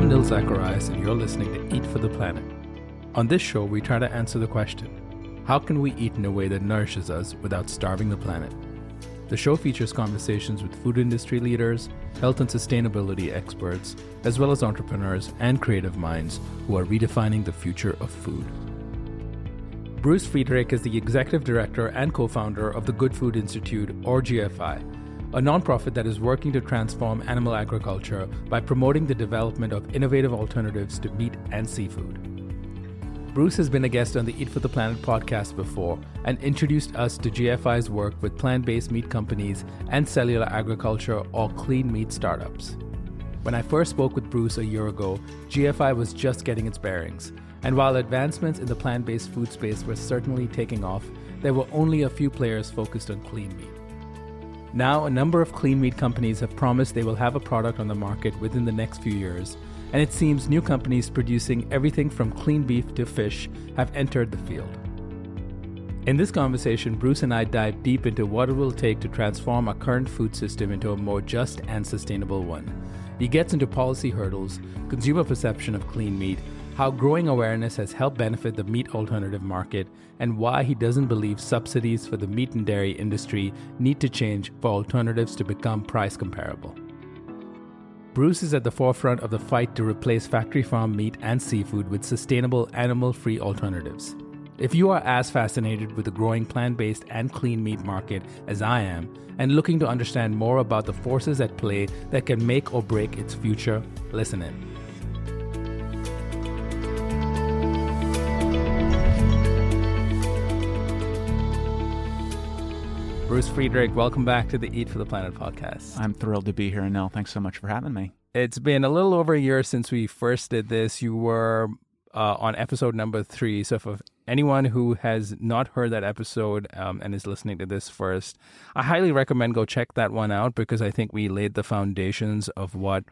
I'm Nil Zacharias, and you're listening to Eat for the Planet. On this show, we try to answer the question how can we eat in a way that nourishes us without starving the planet? The show features conversations with food industry leaders, health and sustainability experts, as well as entrepreneurs and creative minds who are redefining the future of food. Bruce Friedrich is the executive director and co founder of the Good Food Institute, or GFI, a nonprofit that is working to transform animal agriculture by promoting the development of innovative alternatives to meat and seafood. Bruce has been a guest on the Eat for the Planet podcast before and introduced us to GFI's work with plant based meat companies and cellular agriculture or clean meat startups. When I first spoke with Bruce a year ago, GFI was just getting its bearings, and while advancements in the plant based food space were certainly taking off, there were only a few players focused on clean meat. Now, a number of clean meat companies have promised they will have a product on the market within the next few years, and it seems new companies producing everything from clean beef to fish have entered the field. In this conversation, Bruce and I dive deep into what it will take to transform our current food system into a more just and sustainable one. He gets into policy hurdles, consumer perception of clean meat, how growing awareness has helped benefit the meat alternative market, and why he doesn't believe subsidies for the meat and dairy industry need to change for alternatives to become price comparable. Bruce is at the forefront of the fight to replace factory farm meat and seafood with sustainable animal free alternatives. If you are as fascinated with the growing plant based and clean meat market as I am, and looking to understand more about the forces at play that can make or break its future, listen in. Bruce Friedrich, welcome back to the Eat for the Planet podcast. I'm thrilled to be here, Nell. Thanks so much for having me. It's been a little over a year since we first did this. You were uh, on episode number three. So, for anyone who has not heard that episode um, and is listening to this first, I highly recommend go check that one out because I think we laid the foundations of what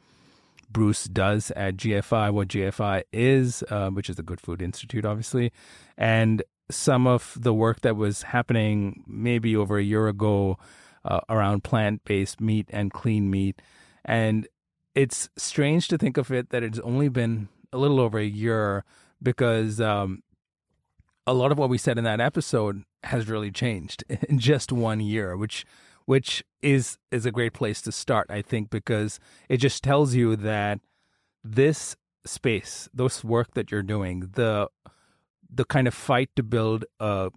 Bruce does at GFI, what GFI is, uh, which is the Good Food Institute, obviously, and some of the work that was happening maybe over a year ago uh, around plant based meat and clean meat. And it's strange to think of it that it's only been a little over a year because um, a lot of what we said in that episode has really changed in just one year, which which is is a great place to start, I think, because it just tells you that this space, this work that you're doing, the the kind of fight to build a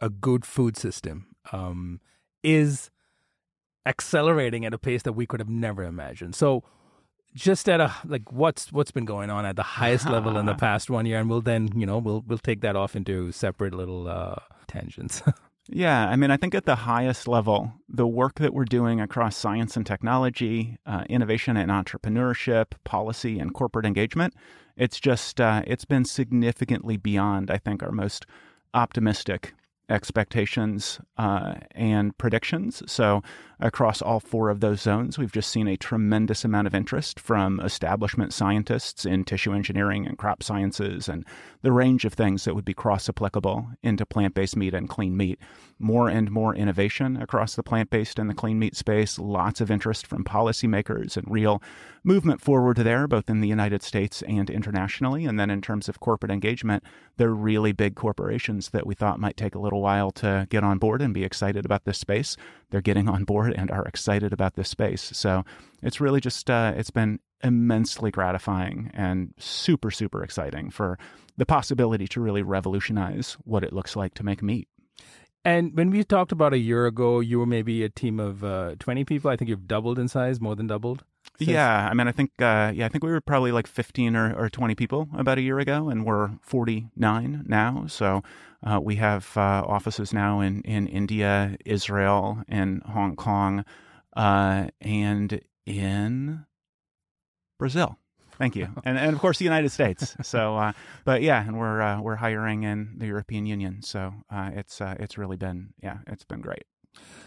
a good food system um, is accelerating at a pace that we could have never imagined. So, just at a like what's what's been going on at the highest level in the past one year, and we'll then you know we'll we'll take that off into separate little uh, tangents. yeah, I mean, I think at the highest level, the work that we're doing across science and technology, uh, innovation and entrepreneurship, policy and corporate engagement, it's just uh, it's been significantly beyond, I think, our most optimistic expectations uh, and predictions. So, across all four of those zones, we've just seen a tremendous amount of interest from establishment scientists in tissue engineering and crop sciences and the range of things that would be cross applicable into plant based meat and clean meat. More and more innovation across the plant based and the clean meat space, lots of interest from policymakers and real movement forward there, both in the United States and internationally. And then in terms of corporate engagement, they're really big corporations that we thought might take a little while to get on board and be excited about this space. They're getting on board and are excited about this space. So it's really just, uh, it's been immensely gratifying and super, super exciting for the possibility to really revolutionize what it looks like to make meat. And when we talked about a year ago, you were maybe a team of uh, 20 people. I think you've doubled in size, more than doubled. Since- Yeah, I mean, I think, uh, yeah, I think we were probably like 15 or, or 20 people about a year ago, and we're 49 now. So uh, we have uh, offices now in, in India, Israel, and Hong Kong, uh, and in Brazil. Thank you, and and of course the United States. So, uh, but yeah, and we're uh, we're hiring in the European Union. So uh, it's uh, it's really been yeah, it's been great.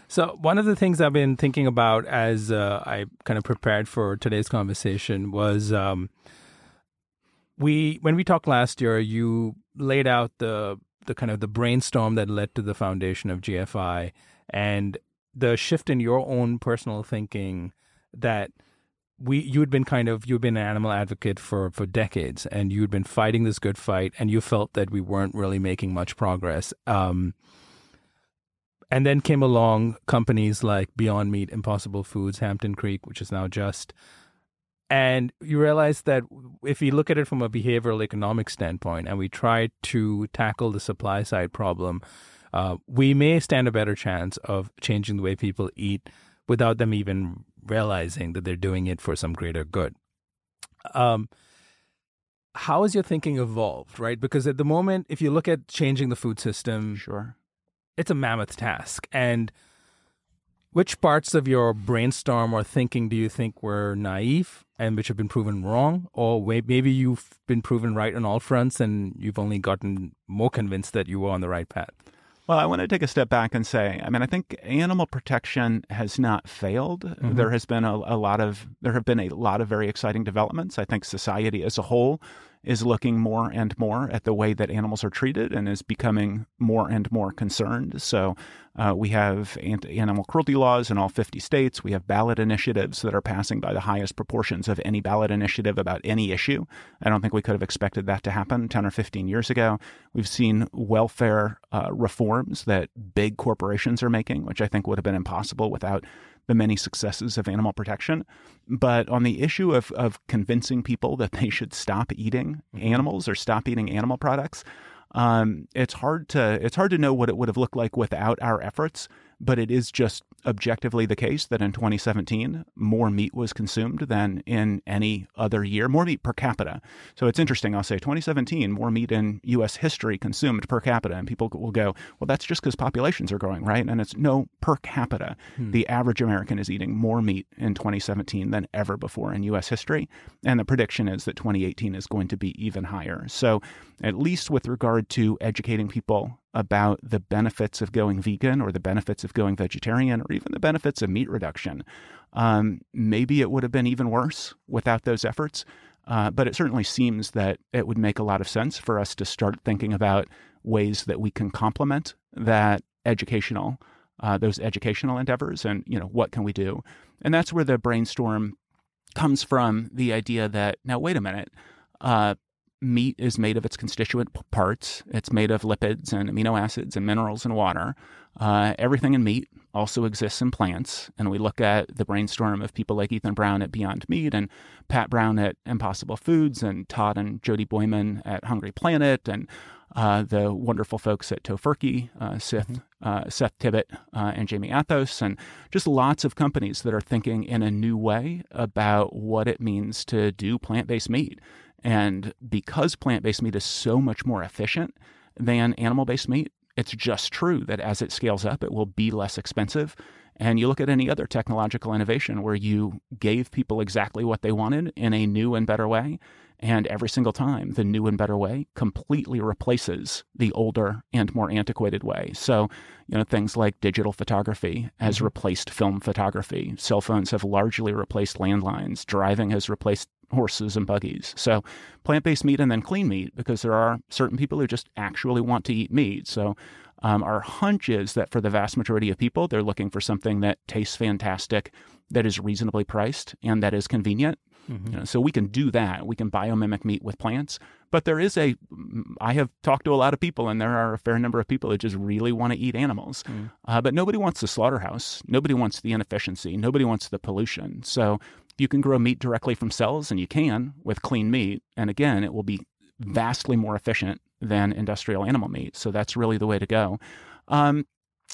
So one of the things I've been thinking about as uh, I kind of prepared for today's conversation was um, we when we talked last year, you laid out the the kind of the brainstorm that led to the foundation of GFI and the shift in your own personal thinking that we you had been kind of you'd been an animal advocate for for decades and you'd been fighting this good fight and you felt that we weren't really making much progress. Um and then came along companies like Beyond Meat, Impossible Foods, Hampton Creek, which is now Just. And you realize that if you look at it from a behavioral economic standpoint and we try to tackle the supply side problem, uh, we may stand a better chance of changing the way people eat without them even realizing that they're doing it for some greater good. Um, how has your thinking evolved, right? Because at the moment, if you look at changing the food system, Sure. It's a mammoth task. And which parts of your brainstorm or thinking do you think were naive and which have been proven wrong? Or maybe you've been proven right on all fronts and you've only gotten more convinced that you were on the right path? Well, I want to take a step back and say, I mean, I think animal protection has not failed. Mm-hmm. There has been a, a lot of there have been a lot of very exciting developments. I think society as a whole is looking more and more at the way that animals are treated and is becoming more and more concerned. So uh, we have animal cruelty laws in all 50 states. We have ballot initiatives that are passing by the highest proportions of any ballot initiative about any issue. I don't think we could have expected that to happen 10 or 15 years ago. We've seen welfare uh, reforms that big corporations are making, which I think would have been impossible without the many successes of animal protection. But on the issue of, of convincing people that they should stop eating animals or stop eating animal products, um, it's hard to it's hard to know what it would have looked like without our efforts. But it is just objectively the case that in 2017, more meat was consumed than in any other year, more meat per capita. So it's interesting. I'll say 2017, more meat in U.S. history consumed per capita. And people will go, well, that's just because populations are growing, right? And it's no, per capita. Hmm. The average American is eating more meat in 2017 than ever before in U.S. history. And the prediction is that 2018 is going to be even higher. So, at least with regard to educating people about the benefits of going vegan or the benefits of going vegetarian or even the benefits of meat reduction. Um, maybe it would have been even worse without those efforts. Uh, but it certainly seems that it would make a lot of sense for us to start thinking about ways that we can complement that educational, uh, those educational endeavors, and you know what can we do, and that's where the brainstorm comes from. The idea that now wait a minute, uh, meat is made of its constituent parts. It's made of lipids and amino acids and minerals and water. Uh, everything in meat also exists in plants. And we look at the brainstorm of people like Ethan Brown at Beyond Meat and Pat Brown at Impossible Foods and Todd and Jody Boyman at Hungry Planet and uh, the wonderful folks at Tofurky, uh, Seth, uh, Seth Tibbott, uh, and Jaime Athos, and just lots of companies that are thinking in a new way about what it means to do plant based meat. And because plant based meat is so much more efficient than animal based meat, it's just true that as it scales up, it will be less expensive. And you look at any other technological innovation where you gave people exactly what they wanted in a new and better way. And every single time, the new and better way completely replaces the older and more antiquated way. So, you know, things like digital photography has mm-hmm. replaced film photography. Cell phones have largely replaced landlines. Driving has replaced horses and buggies. So, plant based meat and then clean meat, because there are certain people who just actually want to eat meat. So, um, our hunch is that for the vast majority of people, they're looking for something that tastes fantastic, that is reasonably priced, and that is convenient. You know, so we can do that. We can biomimic meat with plants. But there is a, I have talked to a lot of people, and there are a fair number of people that just really want to eat animals. Uh, but nobody wants the slaughterhouse. Nobody wants the inefficiency. Nobody wants the pollution. So you can grow meat directly from cells, and you can with clean meat. And again, it will be vastly more efficient than industrial animal meat. So that's really the way to go. Um,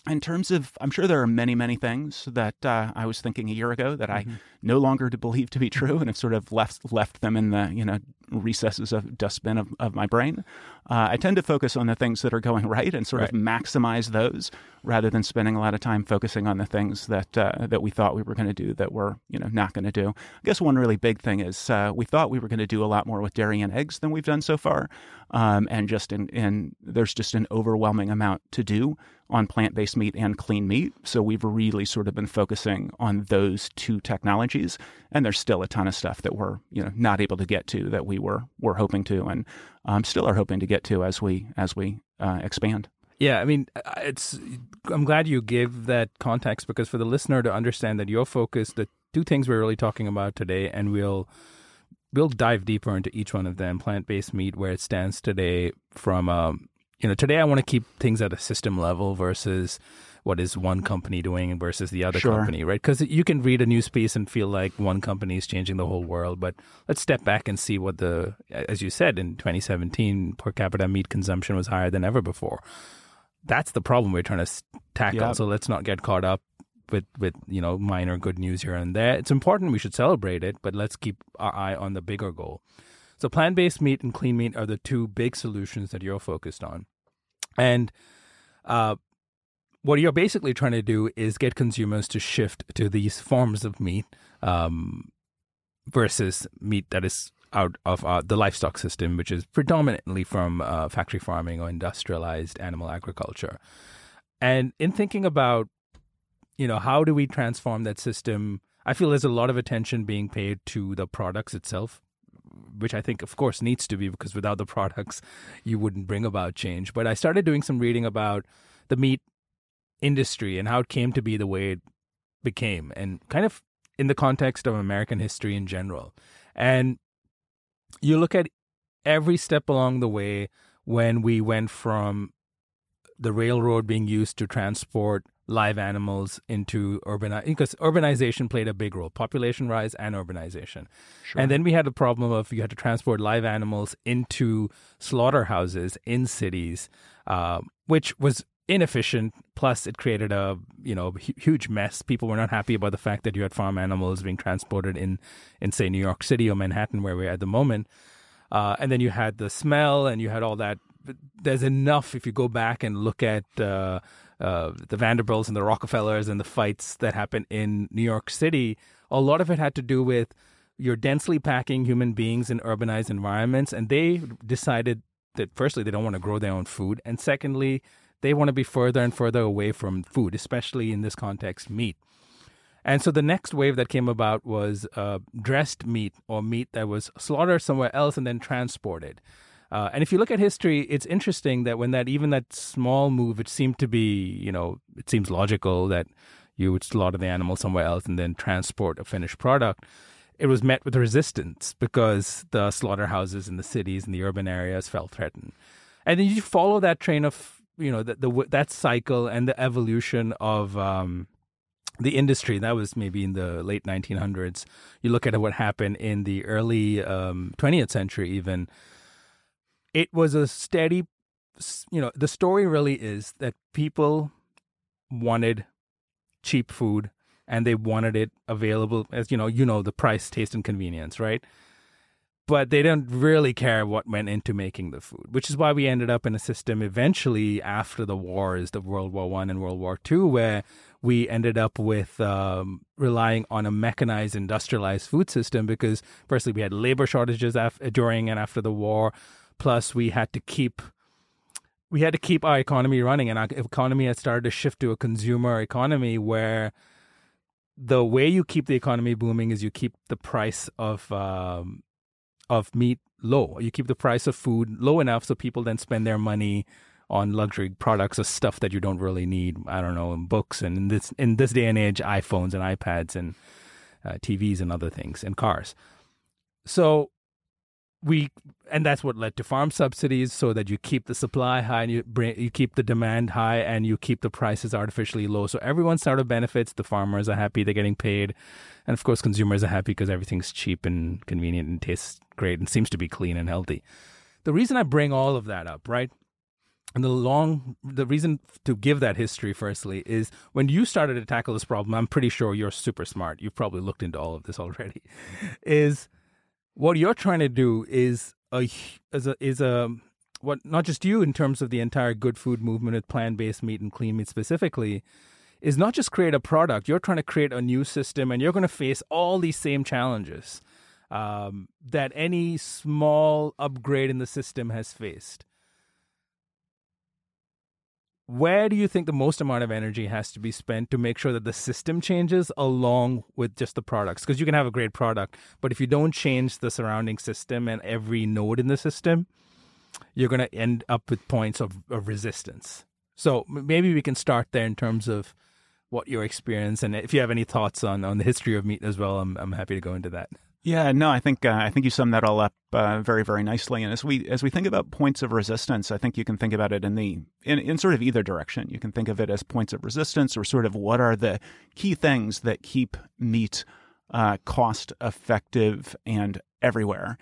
in terms of, I'm sure there are many, many things that uh, I was thinking a year ago that mm-hmm. I no longer believe to be true, and have sort of left left them in the you know recesses of dustbin of, of my brain. Uh, I tend to focus on the things that are going right and sort right. of maximize those, rather than spending a lot of time focusing on the things that uh, that we thought we were going to do that we're you know not going to do. I guess one really big thing is uh, we thought we were going to do a lot more with dairy and eggs than we've done so far, um, and just in, in there's just an overwhelming amount to do on plant based meat and clean meat. So we've really sort of been focusing on those two technologies. And there's still a ton of stuff that we're you know not able to get to that we were were hoping to, and um, still are hoping to get to as we as we uh, expand. Yeah, I mean, it's. I'm glad you gave that context because for the listener to understand that your focus, the two things we're really talking about today, and we'll we'll dive deeper into each one of them. Plant based meat, where it stands today, from um, you know, today I want to keep things at a system level versus what is one company doing versus the other sure. company, right? Because you can read a news piece and feel like one company is changing the whole world, but let's step back and see what the, as you said, in 2017, per capita meat consumption was higher than ever before. That's the problem we're trying to tackle. Yep. So let's not get caught up with with you know minor good news here and there. It's important we should celebrate it, but let's keep our eye on the bigger goal. So plant based meat and clean meat are the two big solutions that you're focused on. And uh, what you're basically trying to do is get consumers to shift to these forms of meat um, versus meat that is out of uh, the livestock system, which is predominantly from uh, factory farming or industrialized animal agriculture. And in thinking about, you know, how do we transform that system? I feel there's a lot of attention being paid to the products itself which I think, of course, needs to be because without the products, you wouldn't bring about change. But I started doing some reading about the meat industry and how it came to be the way it became, and kind of in the context of American history in general. And you look at every step along the way when we went from the railroad being used to transport live animals into urban because urbanization played a big role population rise and urbanization. Sure. and then we had the problem of you had to transport live animals into slaughterhouses in cities uh, which was inefficient. Plus it created a you know huge mess. People were not happy about the fact that you had farm animals being transported in in say new york city or manhattan where we're at the moment. Uh, and then you had the smell and you had all that. There's enough if you go back and look at uh, uh, the Vanderbilts and the Rockefellers and the fights that happen in New York City, a lot of it had to do with you're densely packing human beings in urbanized environments, and they decided that firstly they don't want to grow their own food, and secondly they want to be further and further away from food, especially in this context, meat. And so the next wave that came about was uh, dressed meat or meat that was slaughtered somewhere else and then transported. Uh, and if you look at history, it's interesting that when that even that small move, it seemed to be, you know, it seems logical that you would slaughter the animal somewhere else and then transport a finished product. It was met with resistance because the slaughterhouses in the cities and the urban areas felt threatened. And then you follow that train of, you know, the, the that cycle and the evolution of um, the industry. That was maybe in the late 1900s. You look at what happened in the early um, 20th century, even it was a steady you know the story really is that people wanted cheap food and they wanted it available as you know you know the price taste and convenience right? But they didn't really care what went into making the food which is why we ended up in a system eventually after the wars the world war one and world war two where we ended up with um, relying on a mechanized industrialized food system because firstly we had labor shortages af- during and after the war Plus, we had to keep we had to keep our economy running, and our economy had started to shift to a consumer economy where the way you keep the economy booming is you keep the price of um, of meat low. You keep the price of food low enough so people then spend their money on luxury products or stuff that you don't really need. I don't know, in books and in this in this day and age, iPhones and iPads and uh, TVs and other things and cars. So we and that's what led to farm subsidies so that you keep the supply high and you bring you keep the demand high and you keep the prices artificially low. So everyone sort of benefits. The farmers are happy they're getting paid. And of course consumers are happy because everything's cheap and convenient and tastes great and seems to be clean and healthy. The reason i bring all of that up right and the long the reason to give that history firstly is when you started to tackle this problem i'm pretty sure you're super smart. You've probably looked into all of this already is what you're trying to do is a is a is a what not just you in terms of the entire good food movement with plant-based meat and clean meat specifically is not just create a product. You're trying to create a new system and you're going to face all these same challenges um, that any small upgrade in the system has faced where do you think the most amount of energy has to be spent to make sure that the system changes along with just the products? Because you can have a great product but if you don't change the surrounding system and every node in the system you're going to end up with points of, of resistance. So maybe we can start there in terms of what your experience and if you have any thoughts on on the history of meat as well i'm, I'm happy to go into that yeah, no, I think uh, I think you summed that all up uh, very very nicely. And as we as we think about points of resistance, I think you can think about it in the in, in sort of either direction. You can think of it as points of resistance, or sort of what are the key things that keep meat uh, cost effective and everywhere.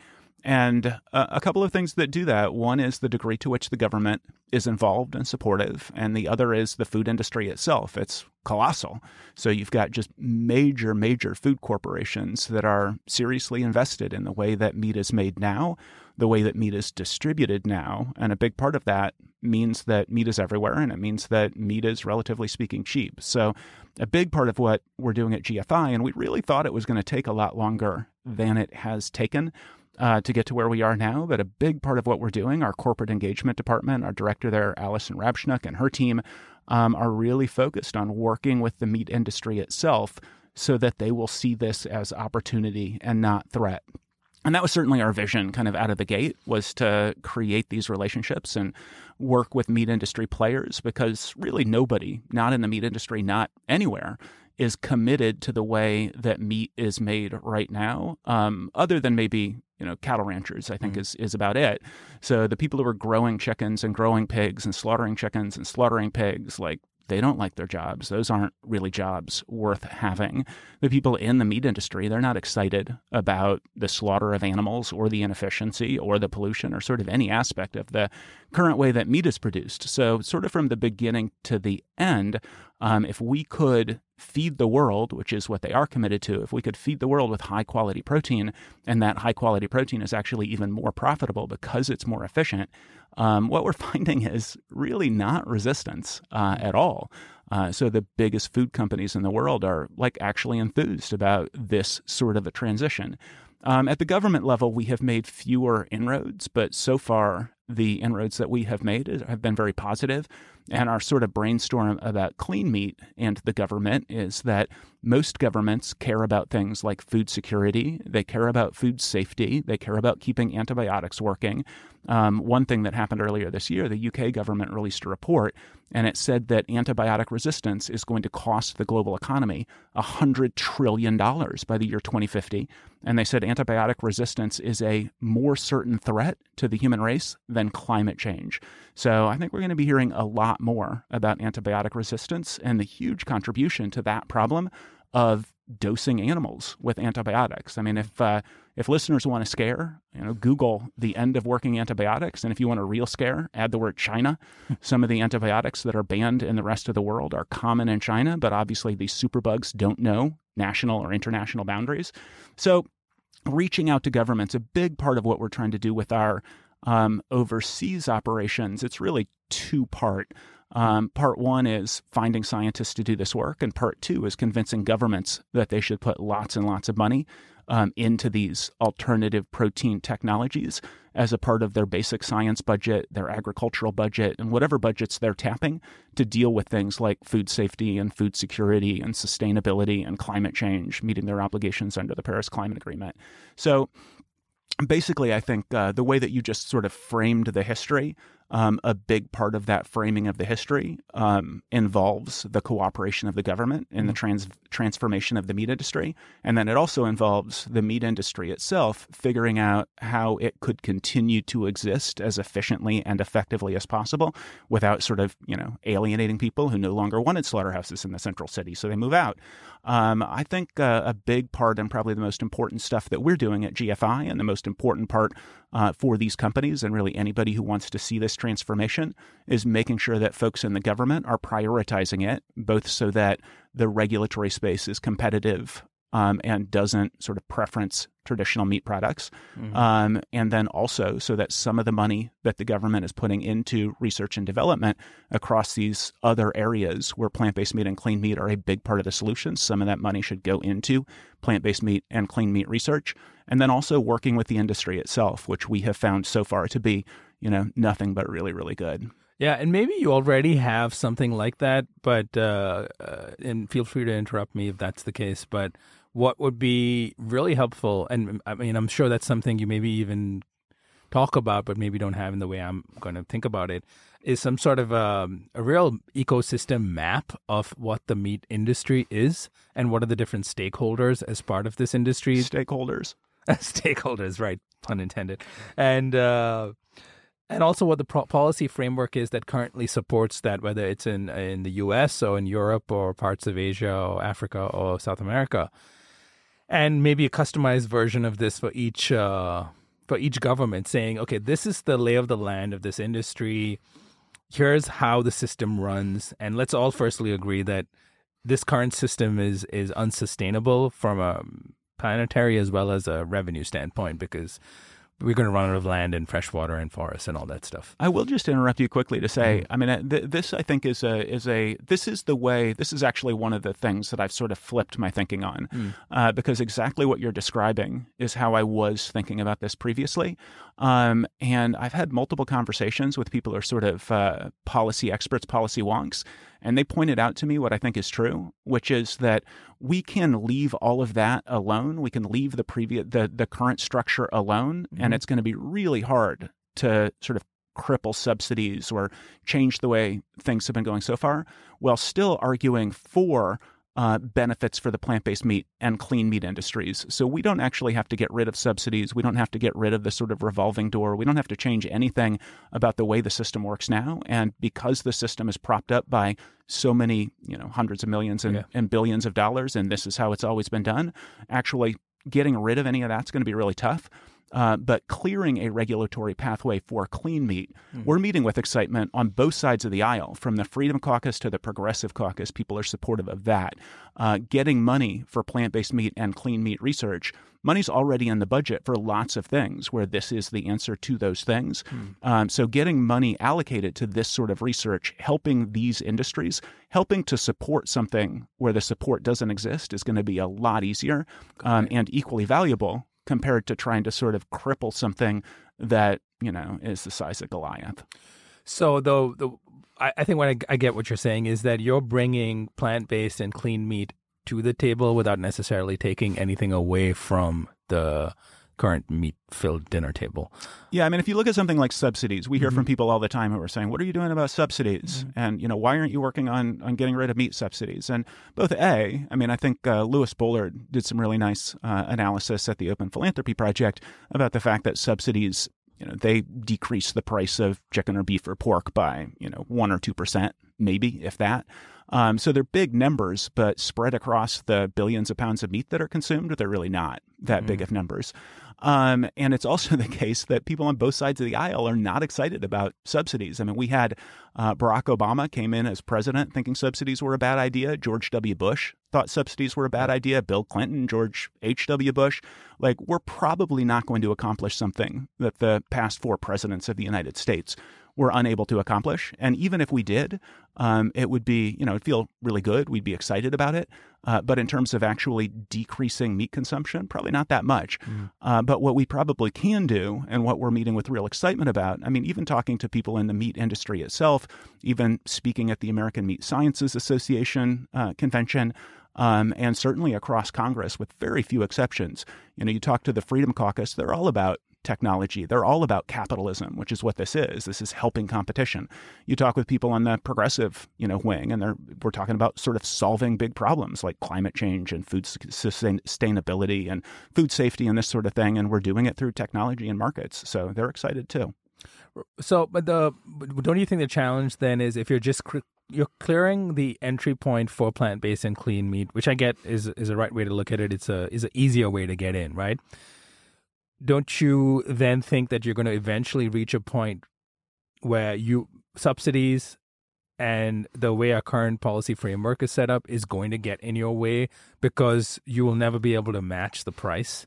And uh, a couple of things that do that. One is the degree to which the government is involved and supportive, and the other is the food industry itself. It's colossal. So you've got just major, major food corporations that are seriously invested in the way that meat is made now, the way that meat is distributed now. And a big part of that means that meat is everywhere, and it means that meat is, relatively speaking, cheap. So a big part of what we're doing at GFI, and we really thought it was going to take a lot longer than it has taken uh, to get to where we are now. But a big part of what we're doing, our corporate engagement department, our director there, Alison Rabschnuk, and her team um, are really focused on working with the meat industry itself so that they will see this as opportunity and not threat. And that was certainly our vision kind of out of the gate was to create these relationships and work with meat industry players because really nobody, not in the meat industry, not anywhere, is committed to the way that meat is made right now, um, other than maybe you know cattle ranchers. I think mm-hmm. is is about it. So the people who are growing chickens and growing pigs and slaughtering chickens and slaughtering pigs, like they don't like their jobs. Those aren't really jobs worth having. The people in the meat industry, they're not excited about the slaughter of animals or the inefficiency or the pollution or sort of any aspect of the current way that meat is produced. So, sort of from the beginning to the end, um, if we could feed the world, which is what they are committed to, if we could feed the world with high quality protein, and that high quality protein is actually even more profitable because it's more efficient, um, what we're finding is really not resistance uh, at all. Uh, so the biggest food companies in the world are like actually enthused about this sort of a transition. Um, at the government level, we have made fewer inroads, but so far the inroads that we have made have been very positive. And our sort of brainstorm about clean meat and the government is that most governments care about things like food security, they care about food safety, they care about keeping antibiotics working. Um, one thing that happened earlier this year, the UK government released a report and it said that antibiotic resistance is going to cost the global economy $100 trillion by the year 2050. And they said antibiotic resistance is a more certain threat to the human race than climate change. So I think we're going to be hearing a lot more about antibiotic resistance and the huge contribution to that problem of dosing animals with antibiotics. I mean, if uh, if listeners want to scare, you know, Google the end of working antibiotics, and if you want a real scare, add the word China. Some of the antibiotics that are banned in the rest of the world are common in China, but obviously these superbugs don't know national or international boundaries. So, reaching out to governments, a big part of what we're trying to do with our um, overseas operations, it's really two part. Um, part one is finding scientists to do this work, and part two is convincing governments that they should put lots and lots of money um, into these alternative protein technologies as a part of their basic science budget, their agricultural budget, and whatever budgets they're tapping to deal with things like food safety and food security and sustainability and climate change, meeting their obligations under the Paris Climate Agreement. So, basically, I think uh, the way that you just sort of framed the history um, a big part of that framing of the history um, involves the cooperation of the government in the mm-hmm. trans- transformation of the meat industry. And then it also involves the meat industry itself figuring out how it could continue to exist as efficiently and effectively as possible without sort of, you know, alienating people who no longer wanted slaughterhouses in the central city. So they move out. Um, I think uh, a big part and probably the most important stuff that we're doing at GFI and the most important part uh, for these companies and really anybody who wants to see this transformation is making sure that folks in the government are prioritizing it, both so that the regulatory space is competitive um, and doesn't sort of preference traditional meat products. Mm-hmm. Um, and then also so that some of the money that the government is putting into research and development across these other areas where plant based meat and clean meat are a big part of the solution, some of that money should go into plant based meat and clean meat research. And then also working with the industry itself, which we have found so far to be, you know, nothing but really, really good. Yeah, and maybe you already have something like that, but uh, uh, and feel free to interrupt me if that's the case. But what would be really helpful, and I mean, I'm sure that's something you maybe even talk about, but maybe don't have in the way I'm going to think about it, is some sort of a, um, a real ecosystem map of what the meat industry is and what are the different stakeholders as part of this industry. Stakeholders. stakeholders, right? Pun intended. And uh, and also what the pro- policy framework is that currently supports that, whether it's in in the U.S. or in Europe or parts of Asia or Africa or South America and maybe a customized version of this for each uh, for each government, saying, okay, this is the lay of the land of this industry. Here's how the system runs, and let's all firstly agree that this current system is is unsustainable from a planetary as well as a revenue standpoint because we're going to run out of land and fresh water and forests and all that stuff. I will just interrupt you quickly to say, mm-hmm. I mean, uh, th- this I think is a is a this is the way. This is actually one of the things that I've sort of flipped my thinking on, mm. uh, because exactly what you're describing is how I was thinking about this previously. Um, and I've had multiple conversations with people who are sort of uh, policy experts, policy wonks, and they pointed out to me what I think is true, which is that we can leave all of that alone. We can leave the previous the the current structure alone, mm-hmm. and it's going to be really hard to sort of cripple subsidies or change the way things have been going so far, while still arguing for uh, benefits for the plant based meat and clean meat industries. So we don't actually have to get rid of subsidies. We don't have to get rid of the sort of revolving door. We don't have to change anything about the way the system works now. And because the system is propped up by so many, you know, hundreds of millions and, yeah. and billions of dollars, and this is how it's always been done, actually getting rid of any of that's going to be really tough. Uh, but clearing a regulatory pathway for clean meat. Mm. We're meeting with excitement on both sides of the aisle, from the Freedom Caucus to the Progressive Caucus. People are supportive of that. Uh, getting money for plant based meat and clean meat research. Money's already in the budget for lots of things where this is the answer to those things. Mm. Um, so, getting money allocated to this sort of research, helping these industries, helping to support something where the support doesn't exist is going to be a lot easier um, and equally valuable compared to trying to sort of cripple something that you know is the size of Goliath. So though the I, I think what I, I get what you're saying is that you're bringing plant based and clean meat to the table without necessarily taking anything away from the current meat filled dinner table. Yeah, I mean, if you look at something like subsidies, we hear mm-hmm. from people all the time who are saying, "What are you doing about subsidies?" Mm-hmm. And you know, why aren't you working on on getting rid of meat subsidies? And both a, I mean, I think uh, Lewis Bollard did some really nice uh, analysis at the Open Philanthropy Project about the fact that subsidies. You know, they decrease the price of chicken or beef or pork by, you know, one or two percent, maybe, if that. Um, so they're big numbers, but spread across the billions of pounds of meat that are consumed, they're really not that mm-hmm. big of numbers. Um, and it's also the case that people on both sides of the aisle are not excited about subsidies. I mean, we had uh, Barack Obama came in as president thinking subsidies were a bad idea. George W. Bush thought subsidies were a bad idea. Bill Clinton, George H.W. Bush. Like, we're probably not going to accomplish something that the past four presidents of the United States were unable to accomplish. And even if we did, um, it would be, you know, it'd feel really good. We'd be excited about it. Uh, but in terms of actually decreasing meat consumption, probably not that much. Mm. Uh, but what we probably can do, and what we're meeting with real excitement about, I mean, even talking to people in the meat industry itself, even speaking at the American Meat Sciences Association uh, convention, um, and certainly across Congress, with very few exceptions. You know, you talk to the Freedom Caucus; they're all about technology. They're all about capitalism, which is what this is. This is helping competition. You talk with people on the progressive, you know, wing, and they're we're talking about sort of solving big problems like climate change and food sustainability and food safety and this sort of thing. And we're doing it through technology and markets. So they're excited too. So, but the don't you think the challenge then is if you're just you're clearing the entry point for plant based and clean meat, which I get is is a right way to look at it. It's a is an easier way to get in, right? Don't you then think that you're going to eventually reach a point where you subsidies and the way our current policy framework is set up is going to get in your way because you will never be able to match the price?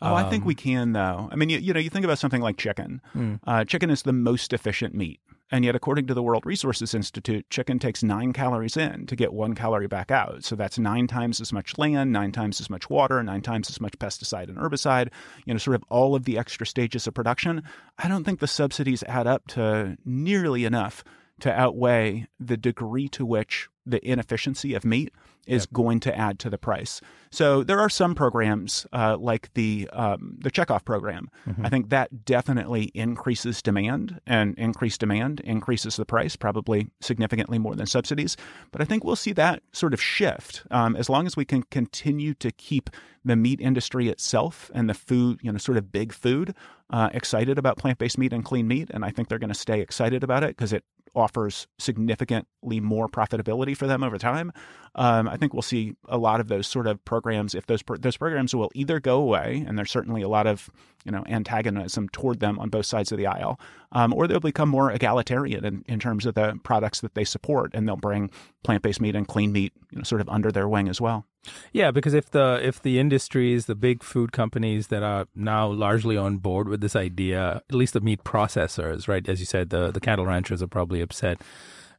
Oh, I think Um, we can though. I mean, you, you know, you think about something like chicken. Mm. Uh, chicken is the most efficient meat, and yet, according to the World Resources Institute, chicken takes nine calories in to get one calorie back out. So that's nine times as much land, nine times as much water, nine times as much pesticide and herbicide. You know, sort of all of the extra stages of production. I don't think the subsidies add up to nearly enough to outweigh the degree to which the inefficiency of meat is going to add to the price. So there are some programs uh, like the um, the checkoff program. I think that definitely increases demand, and increased demand increases the price, probably significantly more than subsidies. But I think we'll see that sort of shift um, as long as we can continue to keep the meat industry itself and the food, you know, sort of big food, uh, excited about plant based meat and clean meat. And I think they're going to stay excited about it because it offers significantly more profitability for them over time. Um, I think we'll see a lot of those sort of programs. If those pro- those programs will either go away, and there's certainly a lot of you know antagonism toward them on both sides of the aisle, um, or they'll become more egalitarian in, in terms of the products that they support, and they'll bring plant based meat and clean meat you know sort of under their wing as well. Yeah, because if the if the industries, the big food companies that are now largely on board with this idea, at least the meat processors, right? As you said, the the cattle ranchers are probably upset.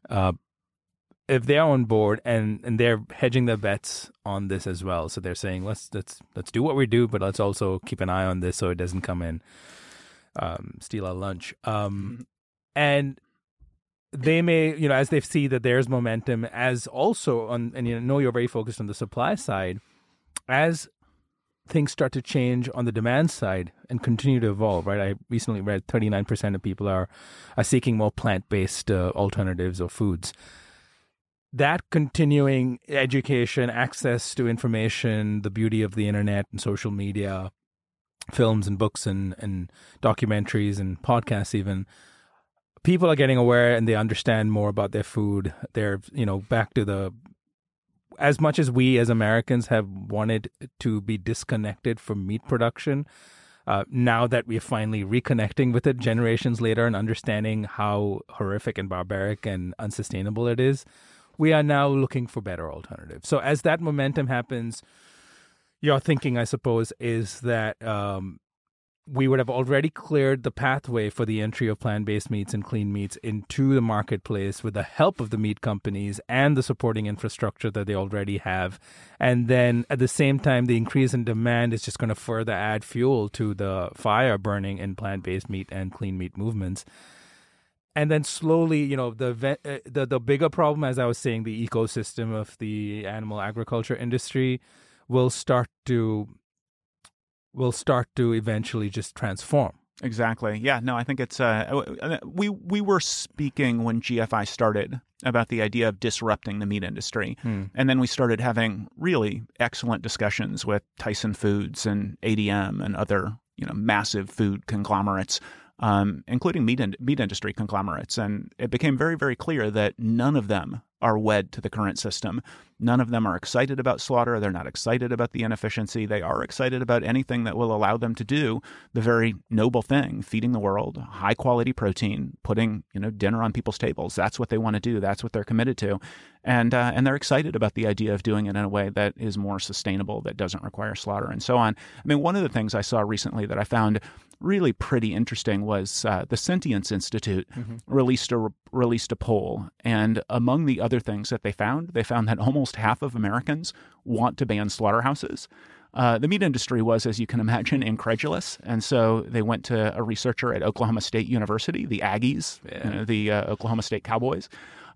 Uh, if they're on board and and they're hedging their bets on this as well, so they're saying let's let's let's do what we do, but let's also keep an eye on this so it doesn't come in um, steal our lunch. Um, and they may, you know, as they see that there's momentum, as also on, and you know, you're very focused on the supply side, as things start to change on the demand side and continue to evolve, right? I recently read 39% of people are are seeking more plant-based uh, alternatives or foods. That continuing education, access to information, the beauty of the internet and social media, films and books and, and documentaries and podcasts even people are getting aware and they understand more about their food. They're you know back to the as much as we as americans have wanted to be disconnected from meat production uh, now that we're finally reconnecting with it generations later and understanding how horrific and barbaric and unsustainable it is we are now looking for better alternatives. So as that momentum happens your thinking, I suppose, is that um, we would have already cleared the pathway for the entry of plant based meats and clean meats into the marketplace with the help of the meat companies and the supporting infrastructure that they already have. And then at the same time, the increase in demand is just going to further add fuel to the fire burning in plant based meat and clean meat movements. And then slowly, you know, the, uh, the the bigger problem, as I was saying, the ecosystem of the animal agriculture industry will start to will start to eventually just transform. Exactly. Yeah. No, I think it's uh, we we were speaking when GFI started about the idea of disrupting the meat industry, and then we started having really excellent discussions with Tyson Foods and ADM and other you know massive food conglomerates, um, including meat in, meat industry conglomerates, and it became very very clear that none of them are wed to the current system. None of them are excited about slaughter. They're not excited about the inefficiency. They are excited about anything that will allow them to do the very noble thing, feeding the world high quality protein, putting, you know, dinner on people's tables. That's what they want to do. That's what they're committed to. And uh, and they're excited about the idea of doing it in a way that is more sustainable, that doesn't require slaughter and so on. I mean, one of the things I saw recently that I found really pretty interesting was uh, the Sentience Institute released a released a poll, and among the other things that they found, they found that almost half of Americans want to ban slaughterhouses. Uh, the meat industry was, as you can imagine, incredulous, and so they went to a researcher at Oklahoma State University, the Aggies, you know, the uh, Oklahoma State Cowboys.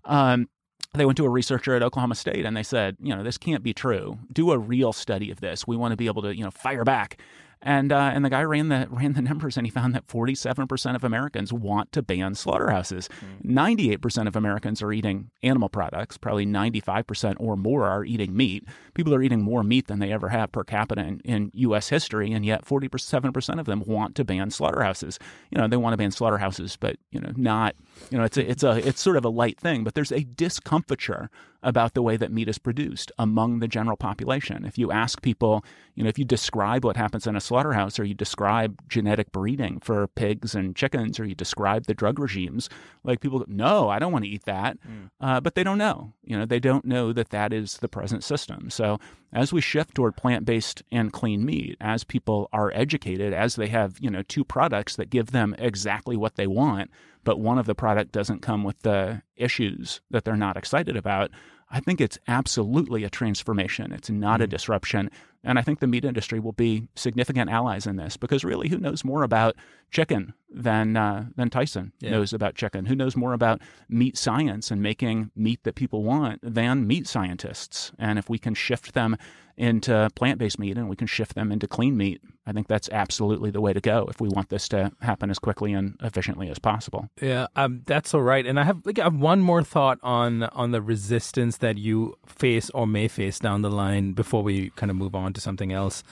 Um, they went to a researcher at Oklahoma State and they said, you know, this can't be true. Do a real study of this. We want to be able to, you know, fire back. And uh, and the guy ran the ran the numbers and he found that 47% of Americans want to ban slaughterhouses. 98% of Americans are eating animal products. Probably 95% or more are eating meat. People are eating more meat than they ever have per capita in, in U.S. history, and yet 47% of them want to ban slaughterhouses. You know, they want to ban slaughterhouses, but you know, not you know, it's a, it's a it's sort of a light thing. But there's a discomfiture about the way that meat is produced among the general population. If you ask people, you know, if you describe what happens in a slaughterhouse or you describe genetic breeding for pigs and chickens or you describe the drug regimes, like people go, no, I don't want to eat that. Mm. Uh, but they don't know. You know, they don't know that that is the present system. So as we shift toward plant-based and clean meat, as people are educated, as they have, you know, two products that give them exactly what they want, but one of the product doesn't come with the issues that they're not excited about, I think it's absolutely a transformation. It's not mm. a disruption. And I think the meat industry will be significant allies in this because really, who knows more about chicken than uh, than Tyson yeah. knows about chicken? Who knows more about meat science and making meat that people want than meat scientists? And if we can shift them into plant based meat and we can shift them into clean meat, I think that's absolutely the way to go if we want this to happen as quickly and efficiently as possible. Yeah, um, that's all right. And I have like I have one more thought on on the resistance that you face or may face down the line before we kind of move on to something else.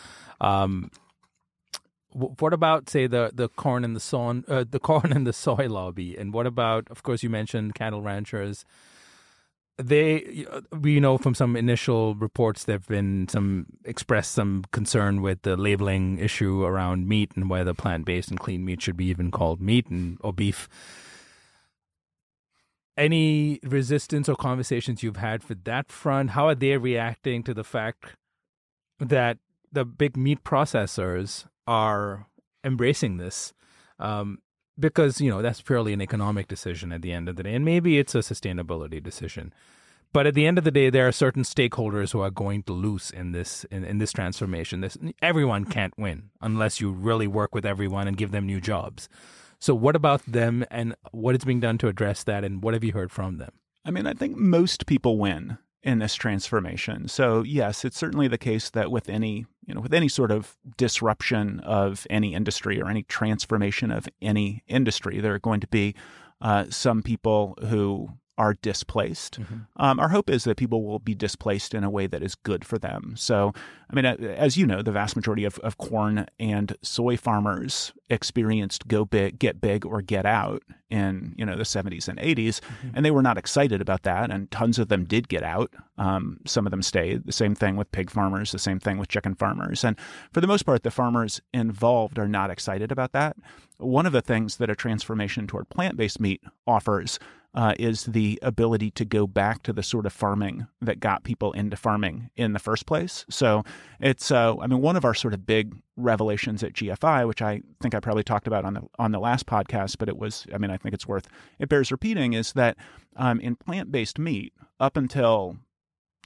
Um, what about say the the corn and the soy uh, the corn and the soy lobby? And what about of course you mentioned cattle ranchers. They we know from some initial reports there've been some expressed some concern with the labeling issue around meat and whether plant-based and clean meat should be even called meat and or beef. Any resistance or conversations you've had for that front? How are they reacting to the fact that the big meat processors are embracing this um, because you know that's purely an economic decision at the end of the day, and maybe it's a sustainability decision. But at the end of the day, there are certain stakeholders who are going to lose in this in, in this transformation. This everyone can't win unless you really work with everyone and give them new jobs. So, what about them, and what is being done to address that, and what have you heard from them? I mean, I think most people win in this transformation. So yes, it's certainly the case that with any you know with any sort of disruption of any industry or any transformation of any industry, there are going to be uh, some people who are displaced. Mm-hmm. Um, our hope is that people will be displaced in a way that is good for them. So, I mean, as you know, the vast majority of, of corn and soy farmers experienced go big, get big, or get out in you know the 70s and 80s, mm-hmm. and they were not excited about that. And tons of them did get out. Um, some of them stayed. The same thing with pig farmers. The same thing with chicken farmers. And for the most part, the farmers involved are not excited about that. One of the things that a transformation toward plant-based meat offers uh, is the ability to go back to the sort of farming that got people into farming in the first place. So it's, uh, I mean, one of our sort of big revelations at GFI, which I think I probably talked about on the on the last podcast, but it was, I mean, I think it's worth it bears repeating, is that um, in plant based meat, up until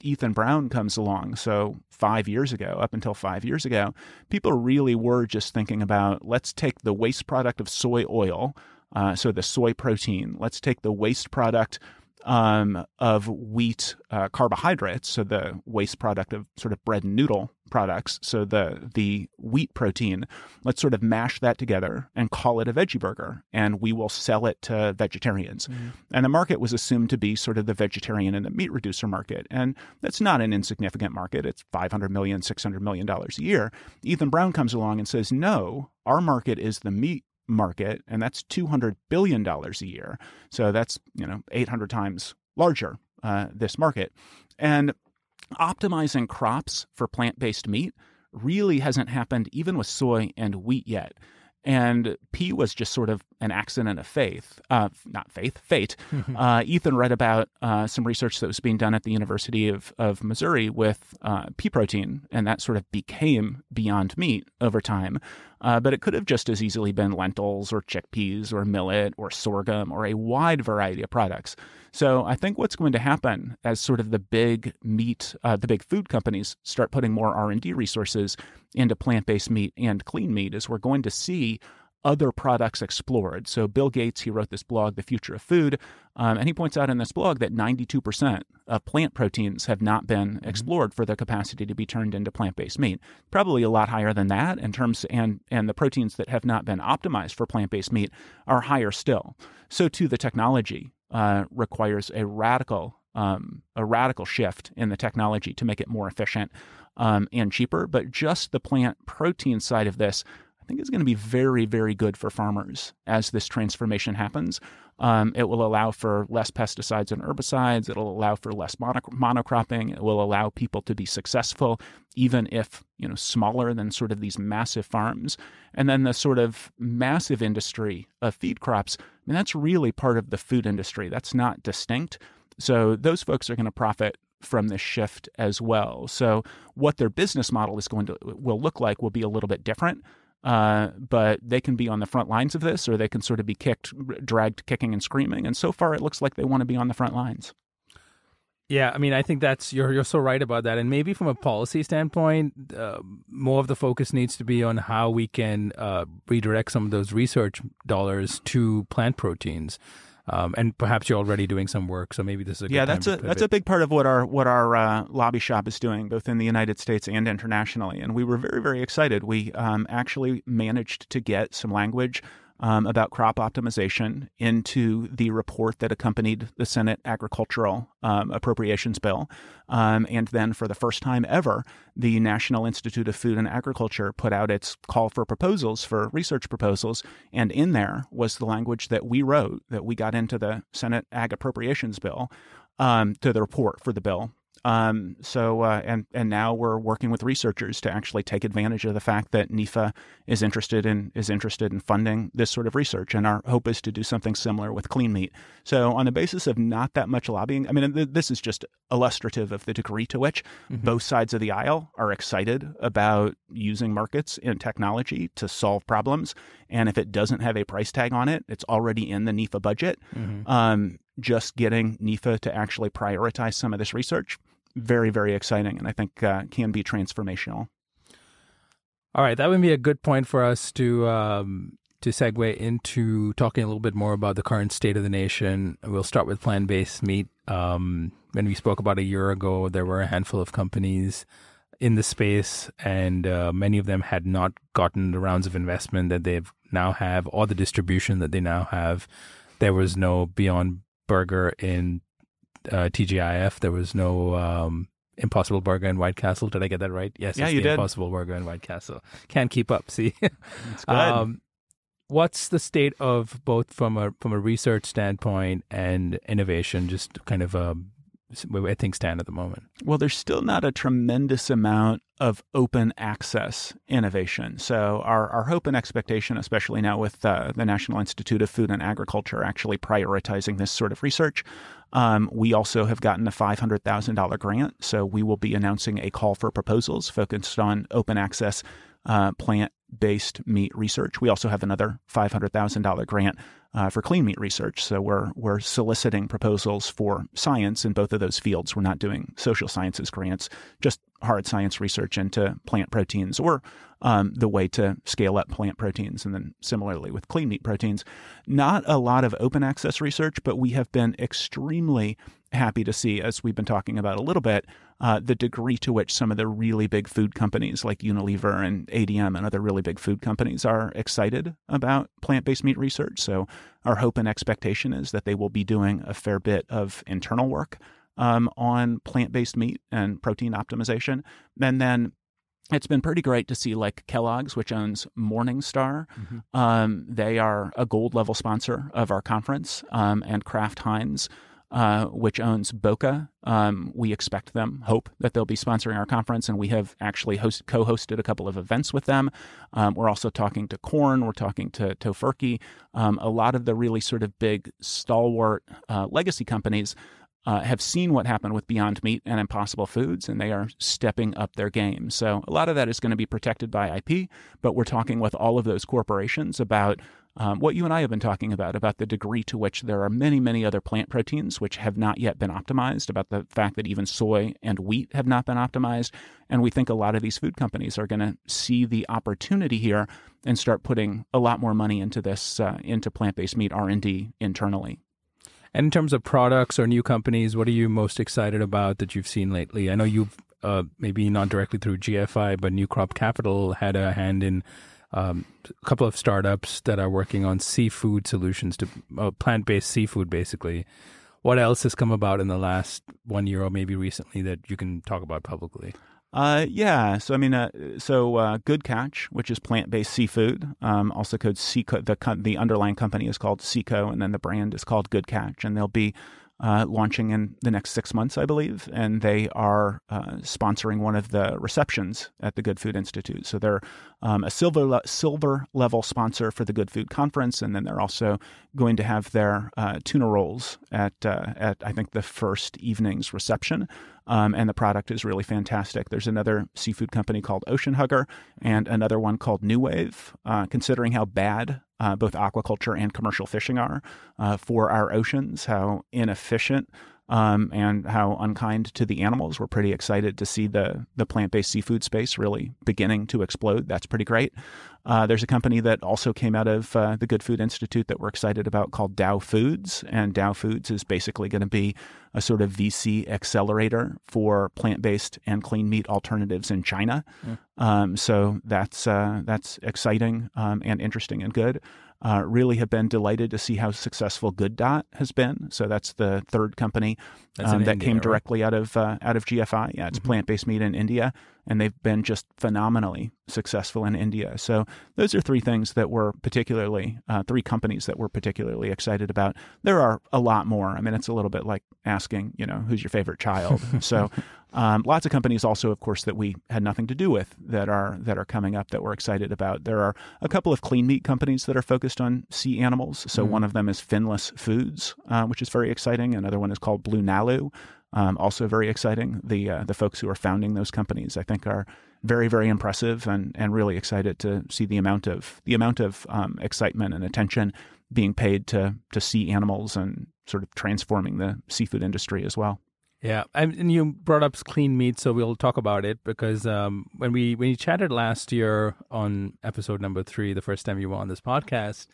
Ethan Brown comes along. So, five years ago, up until five years ago, people really were just thinking about let's take the waste product of soy oil, uh, so the soy protein. Let's take the waste product um, of wheat uh, carbohydrates, so the waste product of sort of bread and noodle products, so the the wheat protein. Let's sort of mash that together and call it a veggie burger, and we will sell it to vegetarians. Mm. And the market was assumed to be sort of the vegetarian and the meat reducer market, and that's not an insignificant market. It's 500 million, 600 million dollars a year. Ethan Brown comes along and says, "No, our market is the meat market, and that's $200 billion a year. So that's, you know, 800 times larger, uh, this market. And optimizing crops for plant based meat really hasn't happened even with soy and wheat yet. And Pea was just sort of an accident of faith, uh, not faith, fate. uh, Ethan read about uh, some research that was being done at the University of, of Missouri with uh, pea protein, and that sort of became Beyond Meat over time. Uh, but it could have just as easily been lentils or chickpeas or millet or sorghum or a wide variety of products. So I think what's going to happen as sort of the big meat, uh, the big food companies start putting more R and D resources into plant-based meat and clean meat is we're going to see other products explored. So Bill Gates, he wrote this blog, The Future of Food, um, and he points out in this blog that 92% of plant proteins have not been mm-hmm. explored for their capacity to be turned into plant-based meat. Probably a lot higher than that in terms and and the proteins that have not been optimized for plant-based meat are higher still. So too the technology uh, requires a radical um, a radical shift in the technology to make it more efficient um, and cheaper. But just the plant protein side of this I think is going to be very, very good for farmers as this transformation happens. Um, it will allow for less pesticides and herbicides. It'll allow for less monocropping. It will allow people to be successful, even if you know smaller than sort of these massive farms. And then the sort of massive industry of feed crops. I mean, that's really part of the food industry. That's not distinct. So those folks are going to profit from this shift as well. So what their business model is going to will look like will be a little bit different. Uh, but they can be on the front lines of this, or they can sort of be kicked, dragged, kicking and screaming. And so far, it looks like they want to be on the front lines. Yeah, I mean, I think that's you're you're so right about that, and maybe from a policy standpoint, uh, more of the focus needs to be on how we can uh, redirect some of those research dollars to plant proteins. Um, and perhaps you're already doing some work, so maybe this is a good idea. yeah. that's a that's a big part of what our what our uh, lobby shop is doing, both in the United States and internationally. And we were very very excited. We um, actually managed to get some language um, about crop optimization into the report that accompanied the Senate Agricultural um, Appropriations Bill. Um, and then, for the first time ever, the National Institute of Food and Agriculture put out its call for proposals for research proposals. And in there was the language that we wrote that we got into the Senate Ag Appropriations Bill um, to the report for the bill um, so uh, and and now we're working with researchers to actually take advantage of the fact that NIFA is interested in is interested in funding this sort of research, and our hope is to do something similar with clean meat. So on the basis of not that much lobbying, I mean, this is just illustrative of the degree to which mm-hmm. both sides of the aisle are excited about using markets and technology to solve problems. And if it doesn't have a price tag on it, it's already in the NIFA budget. Mm-hmm. Um, just getting NIFA to actually prioritize some of this research, very, very exciting, and I think uh, can be transformational. All right, that would be a good point for us to um, to segue into talking a little bit more about the current state of the nation. We'll start with plant based meat. Um, when we spoke about a year ago, there were a handful of companies in the space, and uh, many of them had not gotten the rounds of investment that they now have, or the distribution that they now have. There was no Beyond burger in uh, TGIF. There was no um, Impossible Burger in White Castle. Did I get that right? Yes, yeah, you the did. Impossible Burger in White Castle. Can't keep up. See. Um, what's the state of both from a from a research standpoint and innovation? Just kind of um, where things stand at the moment? Well, there's still not a tremendous amount of open access innovation. So, our, our hope and expectation, especially now with uh, the National Institute of Food and Agriculture actually prioritizing this sort of research, um, we also have gotten a $500,000 grant. So, we will be announcing a call for proposals focused on open access uh, plant based meat research. We also have another $500,000 grant uh, for clean meat research. So we're we're soliciting proposals for science in both of those fields. We're not doing social sciences grants, just hard science research into plant proteins or um, the way to scale up plant proteins. And then similarly with clean meat proteins, not a lot of open access research, but we have been extremely happy to see, as we've been talking about a little bit, uh, the degree to which some of the really big food companies like Unilever and ADM and other really big food companies are excited about plant based meat research. So, our hope and expectation is that they will be doing a fair bit of internal work um, on plant based meat and protein optimization. And then it's been pretty great to see like Kellogg's, which owns Morningstar. Mm-hmm. Um, they are a gold level sponsor of our conference, um, and Kraft Heinz uh, which owns Boca. Um, we expect them, hope that they'll be sponsoring our conference, and we have actually host, co-hosted a couple of events with them. Um, we're also talking to Quorn, we're talking to Tofurky, um, a lot of the really sort of big stalwart uh, legacy companies. Uh, have seen what happened with Beyond Meat and Impossible Foods, and they are stepping up their game. So, a lot of that is going to be protected by IP, but we're talking with all of those corporations about um, what you and I have been talking about, about the degree to which there are many, many other plant proteins which have not yet been optimized, about the fact that even soy and wheat have not been optimized. And we think a lot of these food companies are going to see the opportunity here and start putting a lot more money into this, uh, into plant-based meat R&D internally. And in terms of products or new companies, what are you most excited about that you've seen lately? I know you've uh, maybe not directly through GFI, but New Crop Capital had a hand in um, a couple of startups that are working on seafood solutions to uh, plant based seafood, basically. What else has come about in the last one year or maybe recently that you can talk about publicly? Uh, yeah. So I mean, uh, so uh, Good Catch, which is plant-based seafood, um, also called Seaco. The the underlying company is called Seaco, and then the brand is called Good Catch, and they'll be uh, launching in the next six months, I believe, and they are uh, sponsoring one of the receptions at the Good Food Institute. So they're um, a silver le- silver level sponsor for the Good Food Conference, and then they're also going to have their tuna rolls at at I think the first evening's reception. Um, and the product is really fantastic. There's another seafood company called Ocean Hugger and another one called New Wave. Uh, considering how bad uh, both aquaculture and commercial fishing are uh, for our oceans, how inefficient um, and how unkind to the animals. We're pretty excited to see the the plant based seafood space really beginning to explode. That's pretty great. Uh, there's a company that also came out of uh, the Good Food Institute that we're excited about called Dao Foods, and Dao Foods is basically going to be a sort of VC accelerator for plant based and clean meat alternatives in China. Mm. Um, so that's uh, that's exciting um, and interesting and good. Uh, really have been delighted to see how successful Good Dot has been. So that's the third company um, that India, came right? directly out of uh, out of GFI. Yeah, it's Mhm. plant based meat in India, and they've been just phenomenally successful in India. So those are three things that we're particularly uh, three companies that we're particularly excited about. There are a lot more. I mean, it's a little bit like asking, you know, who's your favorite child. so um, lots of companies also, of course, that we had nothing to do with that are that are coming up that we're excited about. There are a couple of clean meat companies that are focused on sea animals. So Mhm. one of them is Finless Foods, uh, which is very exciting. Another one is called Blue Nalu, um, also very exciting. The uh, the folks who are founding those companies, I think, are very very impressive and and really excited to see the amount of the amount of um, excitement and attention being paid to to sea animals and sort of transforming the seafood industry as well. Yeah, and you brought up clean meat, so we'll talk about it because um, when we when you chatted last year on episode number three, the first time you were on this podcast,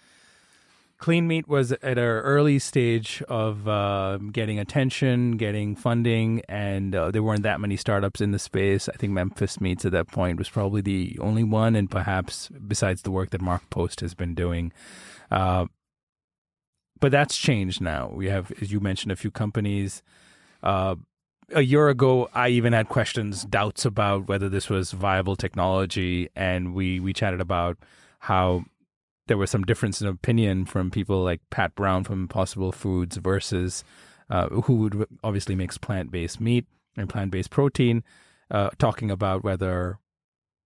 clean meat was at an early stage of uh, getting attention, getting funding, and uh, there weren't that many startups in the space. I think Memphis Meats at that point was probably the only one, and perhaps besides the work that Mark Post has been doing. Uh, but that's changed now. We have, as you mentioned, a few companies. Uh, a year ago, I even had questions, doubts about whether this was viable technology, and we we chatted about how there was some difference in opinion from people like Pat Brown from Impossible Foods versus uh, who would obviously makes plant based meat and plant based protein, uh, talking about whether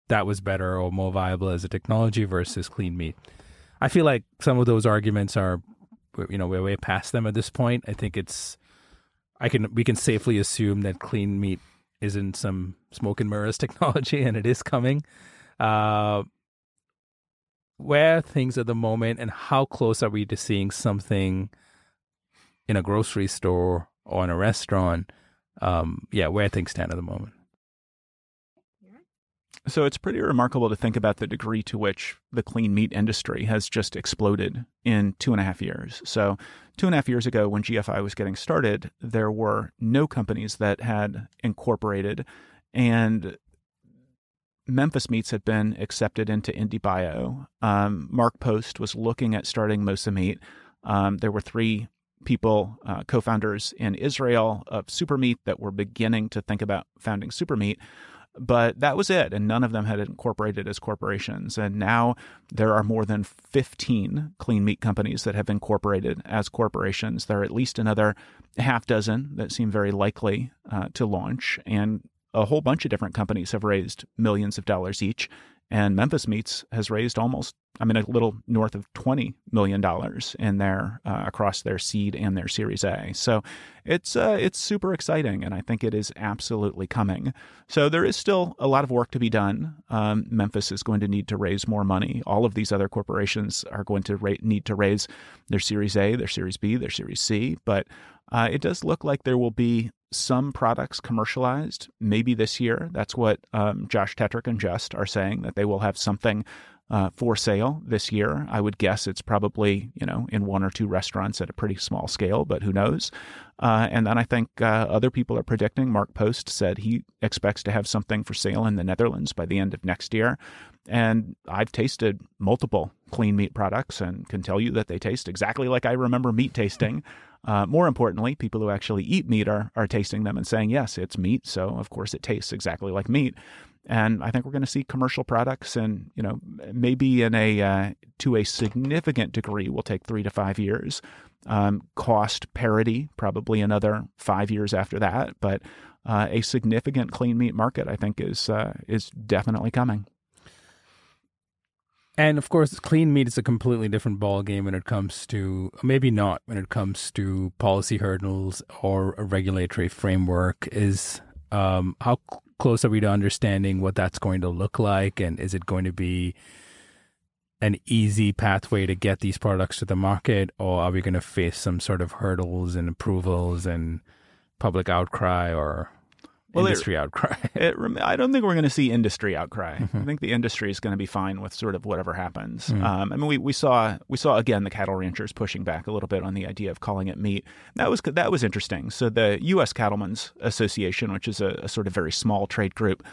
that was better or more viable as a technology versus clean meat. I feel like some of those arguments are, you know, we're way past them at this point. I think it's I can we can safely assume that clean meat isn't some smoke and mirrors technology, and it is coming. Uh, where things at the moment, and how close are we to seeing something in a grocery store or in a restaurant? Um, yeah, where things stand at the moment. So it's pretty remarkable to think about the degree to which the clean meat industry has just exploded in two and a half years. So, two and a half years ago, when GFI was getting started, there were no companies that had incorporated, and Memphis Meats had been accepted into IndieBio. Um, Mark Post was looking at starting Mosa Meat. Um, there were three people, uh, co founders in Israel of Supermeat, that were beginning to think about founding Supermeat but that was it and none of them had incorporated as corporations. And now there are more than 15 clean meat companies that have incorporated as corporations. There are at least another half dozen that seem very likely uh, to launch and a whole bunch of different companies have raised millions of dollars each and memphis meats has raised almost i mean a little north of 20 million dollars in their uh, across their seed and their series a. So it's uh, it's super exciting and i think it is absolutely coming. So there is still a lot of work to be done. Um, memphis is going to need to raise more money. All of these other corporations are going to ra- need to raise their series a their series b their series c but uh, it does look like there will be some products commercialized maybe this year. That's what um, Josh Tetrick and Just are saying that they will have something uh, for sale this year. I would guess it's probably you know in one or two restaurants at a pretty small scale, but who knows? Uh, and then I think uh, other people are predicting. Mark Post said he expects to have something for sale in the Netherlands by the end of next year. And I've tasted multiple clean meat products and can tell you that they taste exactly like I remember meat tasting. Uh, more importantly, people who actually eat meat are, are tasting them and saying, yes, it's meat. So, of course, it tastes exactly like meat. And I think we're going to see commercial products, and you know, maybe in a uh, to a significant degree, will take three to five years. Um, cost parity, probably another five years after that. But uh, a significant clean meat market, I think, is uh, is definitely coming. And of course, clean meat is a completely different ballgame when it comes to maybe not when it comes to policy hurdles or a regulatory framework. Is um, how close are we to understanding what that's going to look like, and is it going to be an easy pathway to get these products to the market, or are we going to face some sort of hurdles and approvals and public outcry or well, industry it, outcry. it, I don't think we're going to see industry outcry. Mm-hmm. I think the industry is going to be fine with sort of whatever happens. Mm-hmm. Um, I mean, we, we saw we saw again the cattle ranchers pushing back a little bit on the idea of calling it meat. That was that was interesting. So the U.S. Cattlemen's Association, which is a, a sort of very small trade group,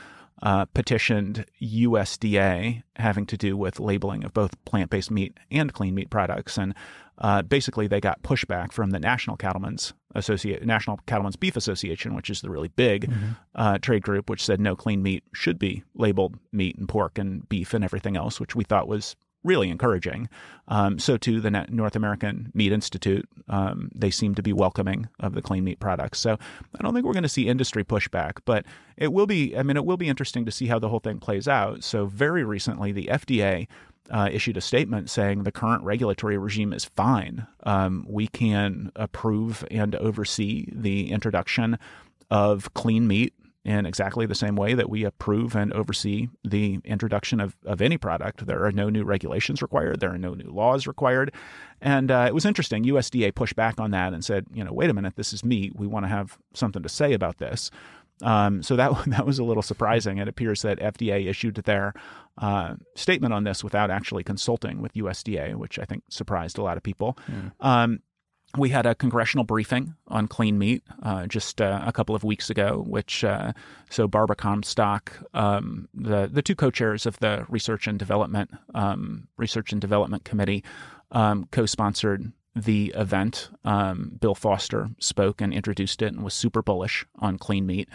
uh, petitioned USDA having to do with labeling of both plant based meat and clean meat products. And uh, basically, they got pushback from the National Cattlemen's Associate, National Cattlemen's Beef Association, which is the really big mm-hmm. uh, trade group, which said no clean meat should be labeled meat and pork and beef and everything else, which we thought was really encouraging. Um, so too, the North American Meat Institute, um, they seem to be welcoming of the clean meat products. So I don't think we're going to see industry pushback, but it will be. I mean, it will be interesting to see how the whole thing plays out. So very recently, the FDA. Uh, issued a statement saying the current regulatory regime is fine. Um, we can approve and oversee the introduction of clean meat in exactly the same way that we approve and oversee the introduction of, of any product. There are no new regulations required, there are no new laws required. And uh, it was interesting. USDA pushed back on that and said, you know, wait a minute, this is meat. We want to have something to say about this. Um, so that that was a little surprising. It appears that FDA issued their uh, statement on this without actually consulting with USDA, which I think surprised a lot of people. Mm. Um, we had a congressional briefing on clean meat uh, just uh, a couple of weeks ago, which uh, so Barbara Comstock, um, the the two co-chairs of the Research and Development um, Research and Development Committee, um, co-sponsored the event. Um, Bill Foster spoke and introduced it and was super bullish on clean meat.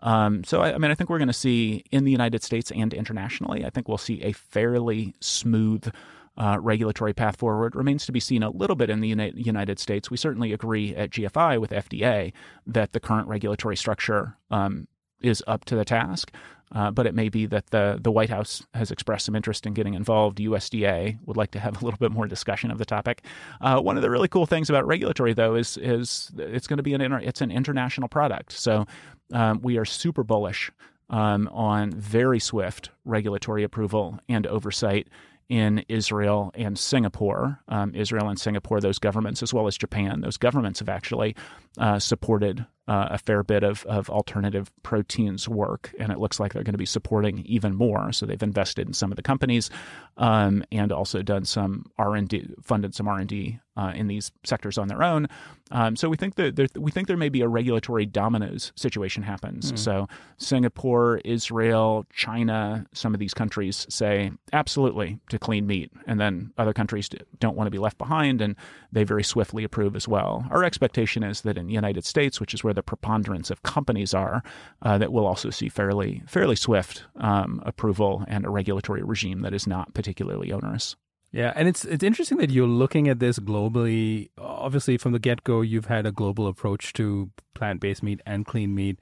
Um, so I, I mean, I think we're going to see in the United States and internationally, I think we'll see a fairly smooth uh, regulatory path forward remains to be seen a little bit in the Uni- United States. We certainly agree at GFI with FDA that the current regulatory structure um, is up to the task. Uh, but it may be that the the White House has expressed some interest in getting involved. USDA would like to have a little bit more discussion of the topic. Uh, one of the really cool things about regulatory, though, is is it's going to be an inter- it's an international product. So um, we are super bullish um, on very swift regulatory approval and oversight in Israel and Singapore. Um, Israel and Singapore, those governments, as well as Japan, those governments have actually uh, supported uh, a fair bit of, of alternative proteins work, and it looks like they're going to be supporting even more. So they've invested in some of the companies, um, and also done some R and D, funded some R and D uh, in these sectors on their own. Um, so we think that there, we think there may be a regulatory dominoes situation happens. Mm. So Singapore, Israel, China, some of these countries say absolutely to clean meat, and then other countries don't want to be left behind, and they very swiftly approve as well. Our expectation is that in the United States, which is where the preponderance of companies are, uh, that we'll also see fairly fairly swift um, approval and a regulatory regime that is not particularly onerous. Yeah, and it's it's interesting that you're looking at this globally. Obviously, from the get go, you've had a global approach to plant based meat and clean meat.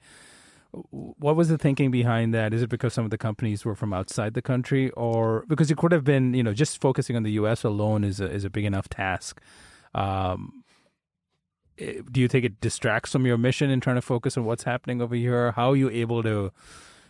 What was the thinking behind that? Is it because some of the companies were from outside the country, or because it could have been, you know, just focusing on the U.S. alone is a, is a big enough task? Um, Eh, do you think it distracts from your mission in trying to focus on what's happening over here? How are you able to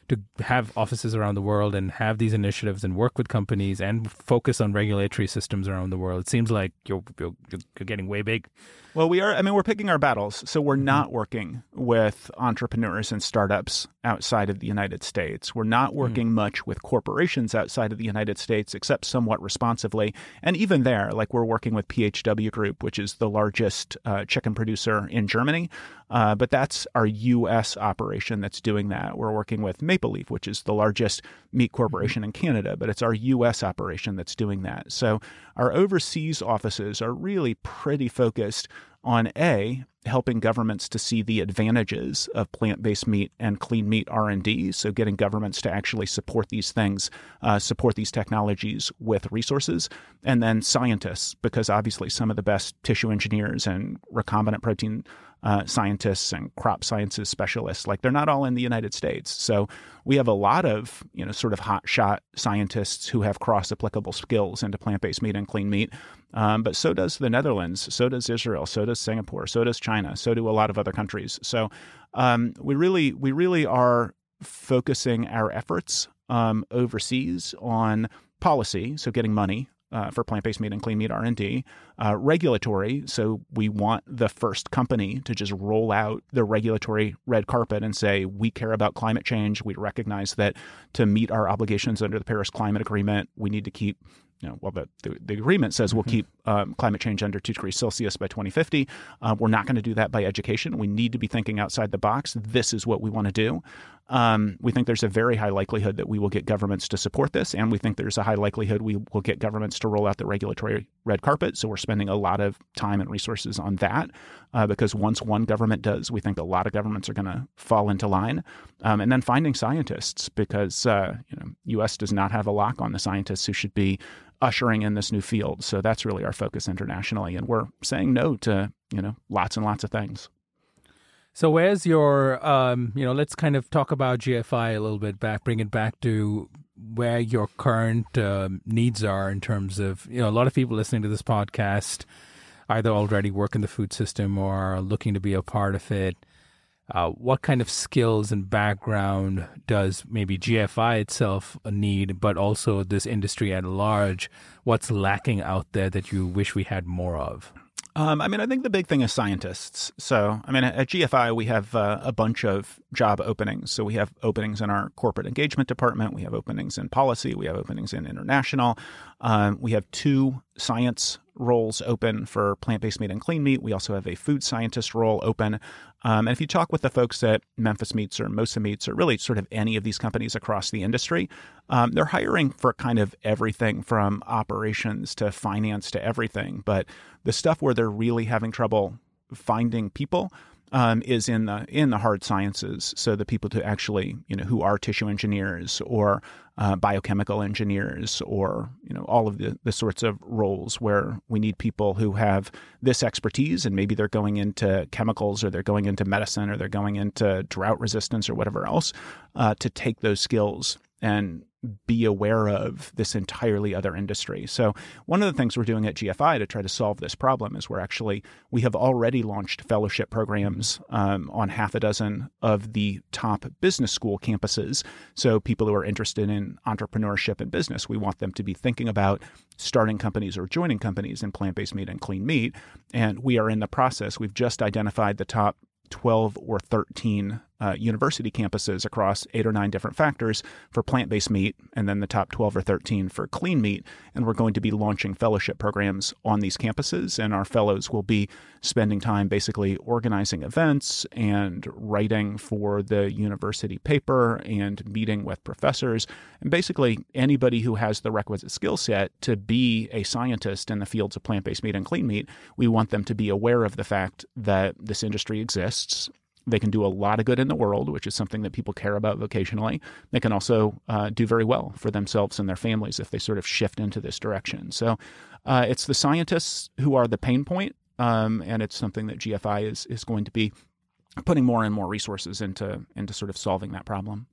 to have offices around the world and have these initiatives and work with companies and focus on regulatory systems around the world? It seems like you're you're, you're getting way big. Well, we are. I mean, we're picking our battles. So we're mm-hmm. not working with entrepreneurs and startups outside of the United States. We're not mm. working mm-hmm. much with corporations outside of the United States, except somewhat responsively. And even there, like we're working with PHW Group, which is the largest uh, chicken producer in Germany. Uh, but that's our U.S. operation that's doing that. We're working with Maple Leaf, which is the largest meat corporation in Canada, but it's our U.S. operation that's doing that. So our overseas offices are really pretty focused on A, helping governments to see the advantages of plant-based meat and clean meat r&d so getting governments to actually support these things uh, support these technologies with resources and then scientists because obviously some of the best tissue engineers and recombinant protein uh, scientists and crop sciences specialists. Like they're not all in the United States. So we have a lot of, you know, sort of hot shot scientists who have cross applicable skills into plant based meat and clean meat. Um, but so does the Netherlands, so does Israel, so does Singapore, so does China, so do a lot of other countries. So um, we really, we really are focusing our efforts um, overseas on policy, so getting money uh, for plant-based meat and clean meat R&D. Uh, regulatory, so we want the first company to just roll out the regulatory red carpet and say we care about climate change. We recognize that to meet our obligations under the Paris Climate Agreement, we need to keep you know, well, the, the, the agreement says we'll mm-hmm. keep um, climate change under 2 degrees Celsius by 2050. Uh, we're not going to do that by education. We need to be thinking outside the box. This is what we want to do. Um, we think there's a very high likelihood that we will get governments to support this, and we think there's a high likelihood we will get governments to roll out the regulatory red carpet. So we're spending a lot of time and resources on that uh, because once one government does, we think a lot of governments are going to fall into line. Um, and then finding scientists because uh, you know U.S. does not have a lock on the scientists who should be ushering in this new field. So that's really our focus internationally, and we're saying no to you know lots and lots of things. So where's your um, you know let's kind of talk about GFI a little bit back, bring it back to where your current um, needs are in terms of you know a lot of people listening to this podcast either already work in the food system or are looking to be a part of it. Uh, what kind of skills and background does maybe GFI itself need, but also this industry at large? What's lacking out there that you wish we had more of? Um, I mean, I think the big thing is scientists. So, I mean, at GFI, we have uh, a bunch of job openings. So, we have openings in our corporate engagement department, we have openings in policy, we have openings in international. Um, we have two science roles open for plant based meat and clean meat. We also have a food scientist role open. Um, and if you talk with the folks at Memphis Meats or Mosa Meats or really sort of any of these companies across the industry, um, they're hiring for kind of everything from operations to finance to everything. But the stuff where they're really having trouble finding people um, is in the in the hard sciences. So the people to actually you know who are tissue engineers or uh, biochemical engineers or you know all of the, the sorts of roles where we need people who have this expertise and maybe they're going into chemicals or they're going into medicine or they're going into drought resistance or whatever else uh, to take those skills and be aware of this entirely other industry. So one of the things we're doing at GFI to try to solve this problem is we're actually we have already launched fellowship programs um, on half a dozen of the top business school campuses. So people who are interested in entrepreneurship and business, we want them to be thinking about starting companies or joining companies in plant-based meat and clean meat. And we are in the process. We've just identified the top 12 or 13 uh, university campuses across eight or nine different factors for plant based meat, and then the top 12 or 13 for clean meat. And we're going to be launching fellowship programs on these campuses, and our fellows will be spending time basically organizing events and writing for the university paper and meeting with professors. And basically, anybody who has the requisite skill set to be a scientist in the fields of plant based meat and clean meat, we want them to be aware of the fact that this industry exists they can do a lot of good in the world, which is something that people care about vocationally. They can also uh, do very well for themselves and their families if they sort of shift into this direction. So uh, it's the scientists who are the pain point, um, and it's something that GFI is is going to be putting more and more resources into into sort of solving that problem.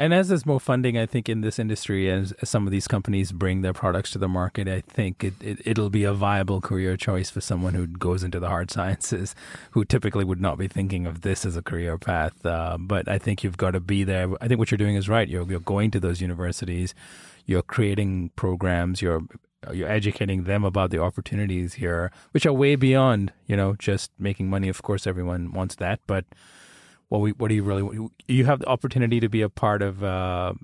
And as there's more funding, I think in this industry, as, as some of these companies bring their products to the market, I think it, it it'll be a viable career choice for someone who goes into the hard sciences, who typically would not be thinking of this as a career path. Uh, but I think you've got to be there. I think what you're doing is right. You're you're going to those universities, you're creating programs, you're you're educating them about the opportunities here, which are way beyond you know just making money. Of course, everyone wants that, but what we what do you really want? you have the opportunity to be a part of uh,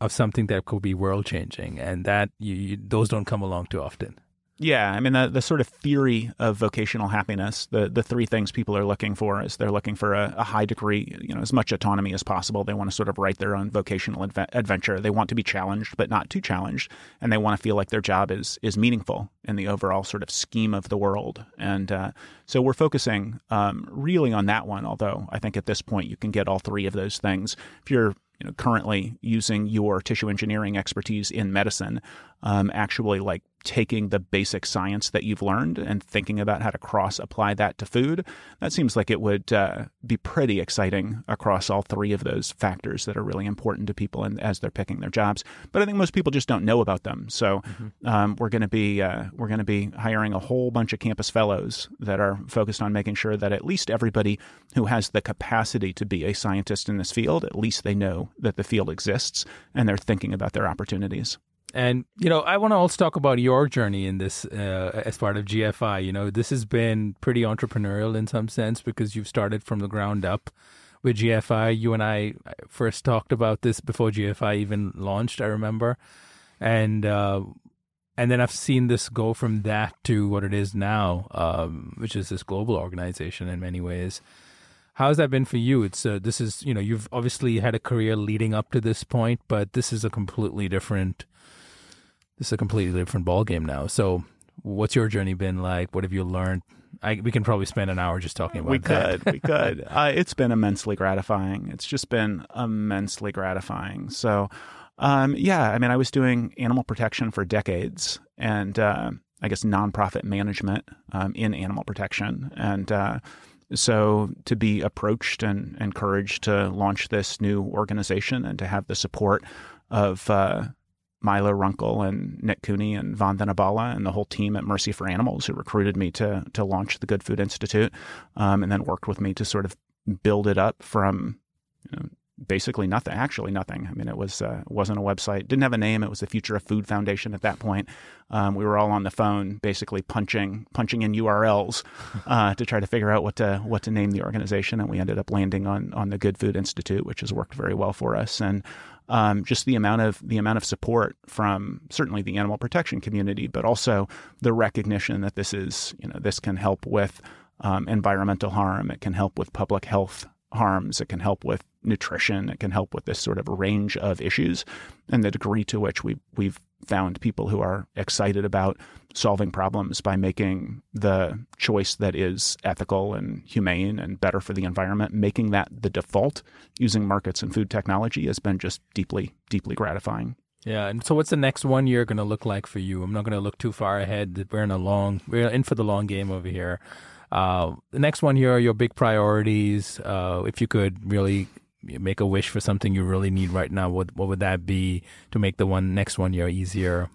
of something that could be world changing, and that you, you, those don't come along too often. Yeah, I mean the the sort of theory of vocational happiness, the the three things people are looking for is they're looking for a, a high degree, you know, as much autonomy as possible. They want to sort of write their own vocational adve- adventure. They want to be challenged, but not too challenged, and they want to feel like their job is is meaningful in the overall sort of scheme of the world. And uh, so we're focusing um, really on that one. Although I think at this point you can get all three of those things if you're you know, currently using your tissue engineering expertise in medicine, um, actually like taking the basic science that you've learned and thinking about how to cross apply that to food, that seems like it would uh, be pretty exciting across all three of those factors that are really important to people and as they're picking their jobs. But I think most people just don't know about them. So mm-hmm. um, we're going to be uh, we're going to be hiring a whole bunch of campus fellows that are focused on making sure that at least everybody who has the capacity to be a scientist in this field, at least they know that the field exists and they're thinking about their opportunities. And you know, I want to also talk about your journey in this uh, as part of GFI. You know, this has been pretty entrepreneurial in some sense because you've started from the ground up with GFI. You and I first talked about this before GFI even launched. I remember, and uh, and then I've seen this go from that to what it is now, um, which is this global organization in many ways. How's that been for you? It's uh, this is you know you've obviously had a career leading up to this point, but this is a completely different this is a completely different ball game now. So, what's your journey been like? What have you learned? I, we can probably spend an hour just talking about it. we that. could we could uh, it's been immensely gratifying it's just been immensely gratifying so um, yeah i mean i was doing animal protection for decades and uh, i guess nonprofit management um, in animal protection and uh, so to be approached and encouraged to launch this new organization and to have the support of uh, Milo Runkel and Nick Cooney and Vandana Bala and the whole team at Mercy for Animals who recruited me to to launch the Good Food Institute, um, and then worked with me to sort of build it up from you know, basically nothing. Actually, nothing. I mean, it was uh, wasn't a website. Didn't have a name. It was the Future of Food Foundation at that point. Um, we were all on the phone, basically punching punching in URLs uh, to try to figure out what to what to name the organization, and we ended up landing on on the Good Food Institute, which has worked very well for us. And um, just the amount of the amount of support from certainly the animal protection community, but also the recognition that this is you know this can help with um, environmental harm, it can help with public health harms, it can help with nutrition, it can help with this sort of range of issues, and the degree to which we we've found people who are excited about solving problems by making the choice that is ethical and humane and better for the environment, making that the default using markets and food technology has been just deeply, deeply gratifying. Yeah, and so what's the next one year going to look like for you? I'm not going to look too far ahead. We're in a long, we're in for the long game over here. Uh, the next one here are your big priorities. Uh, if you could really make a wish for something you really need right now, what what would that be to make the one next one year easier?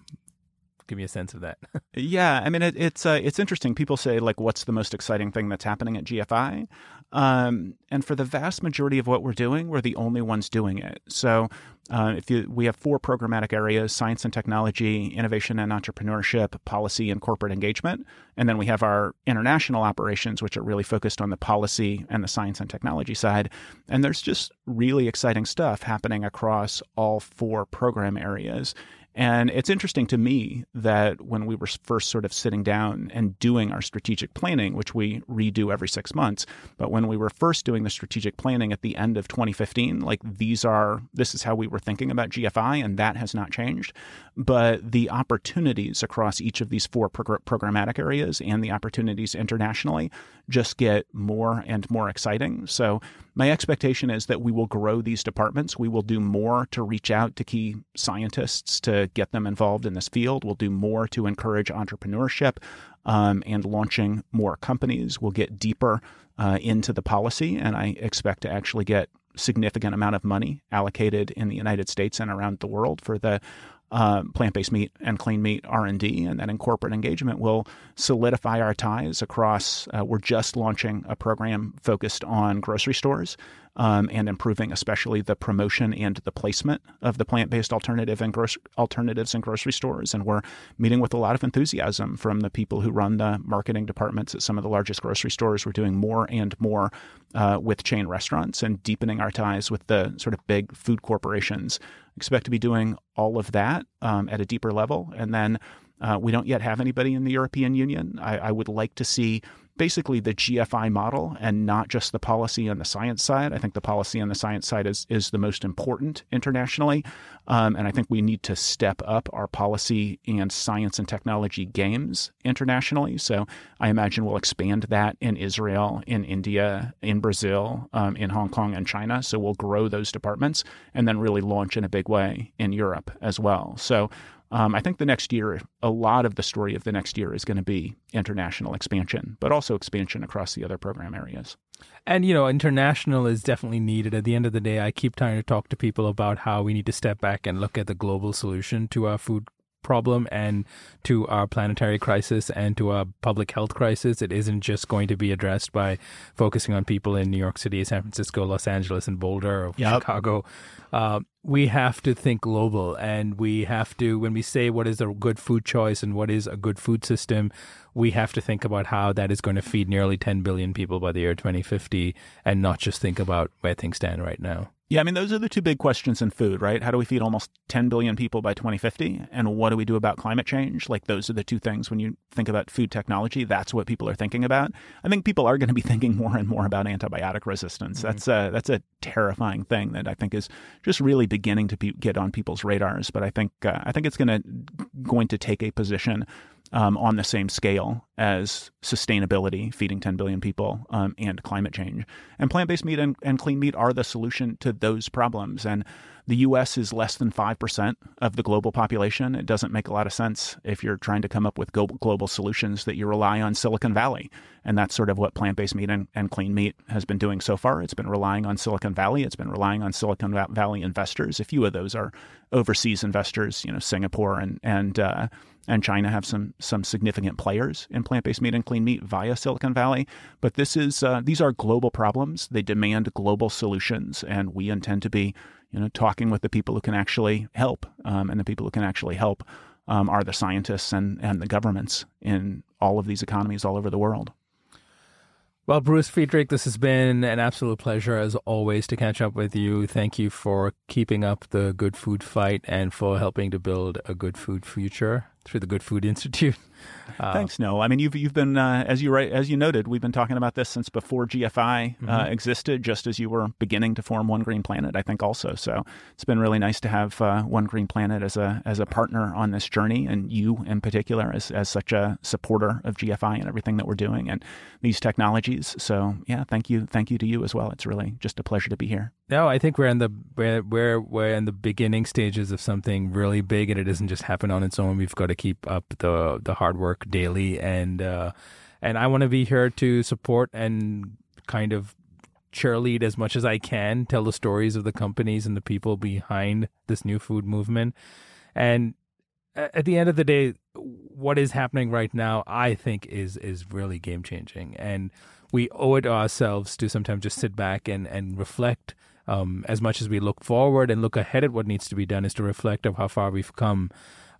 Give me a sense of that. yeah, I mean it, it's uh, it's interesting. People say like, "What's the most exciting thing that's happening at GFI?" Um, and for the vast majority of what we're doing, we're the only ones doing it. So uh, if you, we have four programmatic areas: science and technology, innovation and entrepreneurship, policy and corporate engagement, and then we have our international operations, which are really focused on the policy and the science and technology side. And there's just really exciting stuff happening across all four program areas. And it's interesting to me that when we were first sort of sitting down and doing our strategic planning, which we redo every six months, but when we were first doing the strategic planning at the end of 2015, like these are, this is how we were thinking about GFI, and that has not changed. But the opportunities across each of these four programmatic areas and the opportunities internationally just get more and more exciting. So my expectation is that we will grow these departments. We will do more to reach out to key scientists to get them involved in this field. We'll do more to encourage entrepreneurship um, and launching more companies. We'll get deeper uh, into the policy, and I expect to actually get significant amount of money allocated in the United States and around the world for the uh, plant-based meat and clean meat R&D, and then in corporate engagement, will solidify our ties across. Uh, we're just launching a program focused on grocery stores um, and improving, especially the promotion and the placement of the plant-based alternative and gross alternatives in grocery stores. And we're meeting with a lot of enthusiasm from the people who run the marketing departments at some of the largest grocery stores. We're doing more and more uh, with chain restaurants and deepening our ties with the sort of big food corporations expect to be doing all of that um, at a deeper level. And then Uh, we don't yet have anybody in the European Union. I, I would like to see basically the GFI model and not just the policy on the science side. I think the policy on the science side is is the most important internationally, um, and I think we need to step up our policy and science and technology games internationally. So I imagine we'll expand that in Israel, in India, in Brazil, um, in Hong Kong, and China. So we'll grow those departments and then really launch in a big way in Europe as well. So um, I think the next year, a lot of the story of the next year is going to be international expansion, but also expansion across the other program areas. And, you know, international is definitely needed. At the end of the day, I keep trying to talk to people about how we need to step back and look at the global solution to our food problem and to our planetary crisis and to our public health crisis. It isn't just going to be addressed by focusing on people in New York City, San Francisco, Los Angeles, and Boulder, or yep. Chicago. Uh, we have to think global and we have to, when we say what is a good food choice and what is a good food system, we have to think about how that is going to feed nearly 10 billion people by the year 2050 and not just think about where things stand right now. Yeah, I mean, those are the two big questions in food, right? How do we feed almost 10 billion people by 2050? And what do we do about climate change? Like, those are the two things when you think about food technology. That's what people are thinking about. I think people are going to be thinking more and more about antibiotic resistance. Mm-hmm. That's, a, that's a terrifying thing that I think is just really beginning to be, get on people's radars. But I think, uh, I think it's going to, going to take a position um, on the same scale as sustainability, feeding 10 billion people, um, and climate change. And plant based meat and, and, clean meat are the solution to those problems. And the US is less than 5% of the global population. It doesn't make a lot of sense if you're trying to come up with global solutions that you rely on Silicon Valley. And that's sort of what plant based meat and, and clean meat has been doing so far. It's been relying on Silicon Valley, it's been relying on Silicon Valley investors. A few of those are overseas investors, you know, Singapore and, and, uh, and China have some some significant players in plant-based meat and clean meat via Silicon Valley. But this is uh, these are global problems. They demand global solutions, and we intend to be, you know, talking with the people who can actually help, um, and the people who can actually help um, are the scientists and and the governments in all of these economies all over the world. Well, Bruce Friedrich, this has been an absolute pleasure as always to catch up with you. Thank you for keeping up the good food fight and for helping to build a good food future through the Good Food Institute. Uh, Thanks, Nil. I mean, you've you've been uh, as you right as you noted, we've been talking about this since before GFI uh, mm-hmm. existed, just as you were beginning to form One Green Planet. I think also, so it's been really nice to have uh, One Green Planet as a as a partner on this journey, and you in particular as as such a supporter of GFI and everything that we're doing and these technologies. So yeah, thank you, thank you to you as well. It's really just a pleasure to be here. No, I think we're in the we're we're, we're in the beginning stages of something really big, and it doesn't just happen on its own. We've got to keep up the the hard work daily, and uh, and I want to be here to support and kind of cheerlead as much as I can, tell the stories of the companies and the people behind this new food movement, and at the end of the day, what is happening right now, I think, is is really game changing, and we owe it ourselves to sometimes just sit back and and reflect um, as much as we look forward and look ahead at what needs to be done, is to reflect of how far we've come.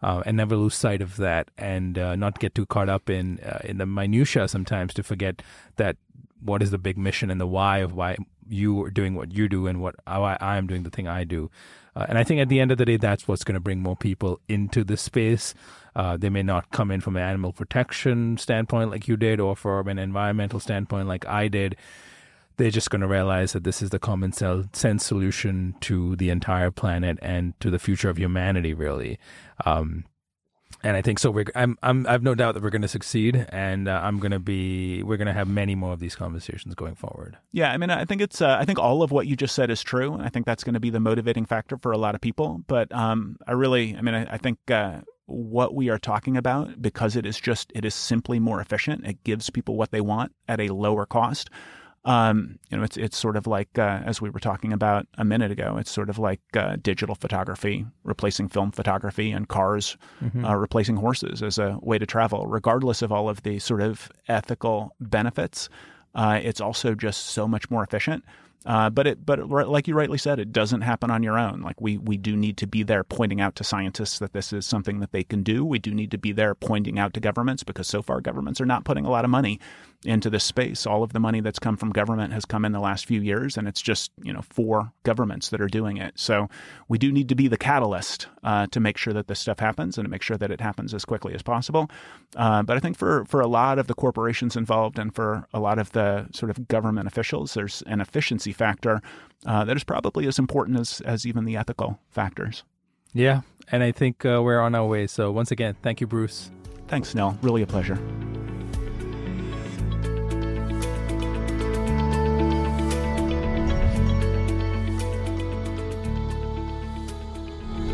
Uh, and never lose sight of that, and uh, not get too caught up in uh, in the minutia sometimes to forget that what is the big mission and the why of why you are doing what you do and what I, I am doing the thing I do. Uh, and I think at the end of the day, that's what's going to bring more people into the space. Uh, they may not come in from an animal protection standpoint like you did, or from an environmental standpoint like I did they're just going to realize that this is the common sense solution to the entire planet and to the future of humanity, really. Um, and I think so. We're, I'm, I'm, I have no doubt that we're going to succeed, and uh, I'm going to be. We're going to have many more of these conversations going forward. Yeah, I mean, I think it's. Uh, I think all of what you just said is true, and I think that's going to be the motivating factor for a lot of people. But um, I really, I mean, I, I think. Uh, what we are talking about because it is just it is simply more efficient it gives people what they want at a lower cost um, you know, it's it's sort of like uh, as we were talking about a minute ago. It's sort of like uh, digital photography replacing film photography, and cars mm-hmm. uh, replacing horses as a way to travel. Regardless of all of the sort of ethical benefits, uh, it's also just so much more efficient. Uh, but it, but like you rightly said, it doesn't happen on your own. Like we, we do need to be there pointing out to scientists that this is something that they can do. We do need to be there pointing out to governments because so far governments are not putting a lot of money into this space. All of the money that's come from government has come in the last few years, and it's just you know four governments that are doing it. So we do need to be the catalyst uh, to make sure that this stuff happens and to make sure that it happens as quickly as possible. Uh, but I think for for a lot of the corporations involved and for a lot of the sort of government officials, there's an efficiency factor uh, that is probably as important as as even the ethical factors. Yeah, and I think uh, we're on our way. So once again, thank you, Bruce. Thanks, Nil. Really a pleasure.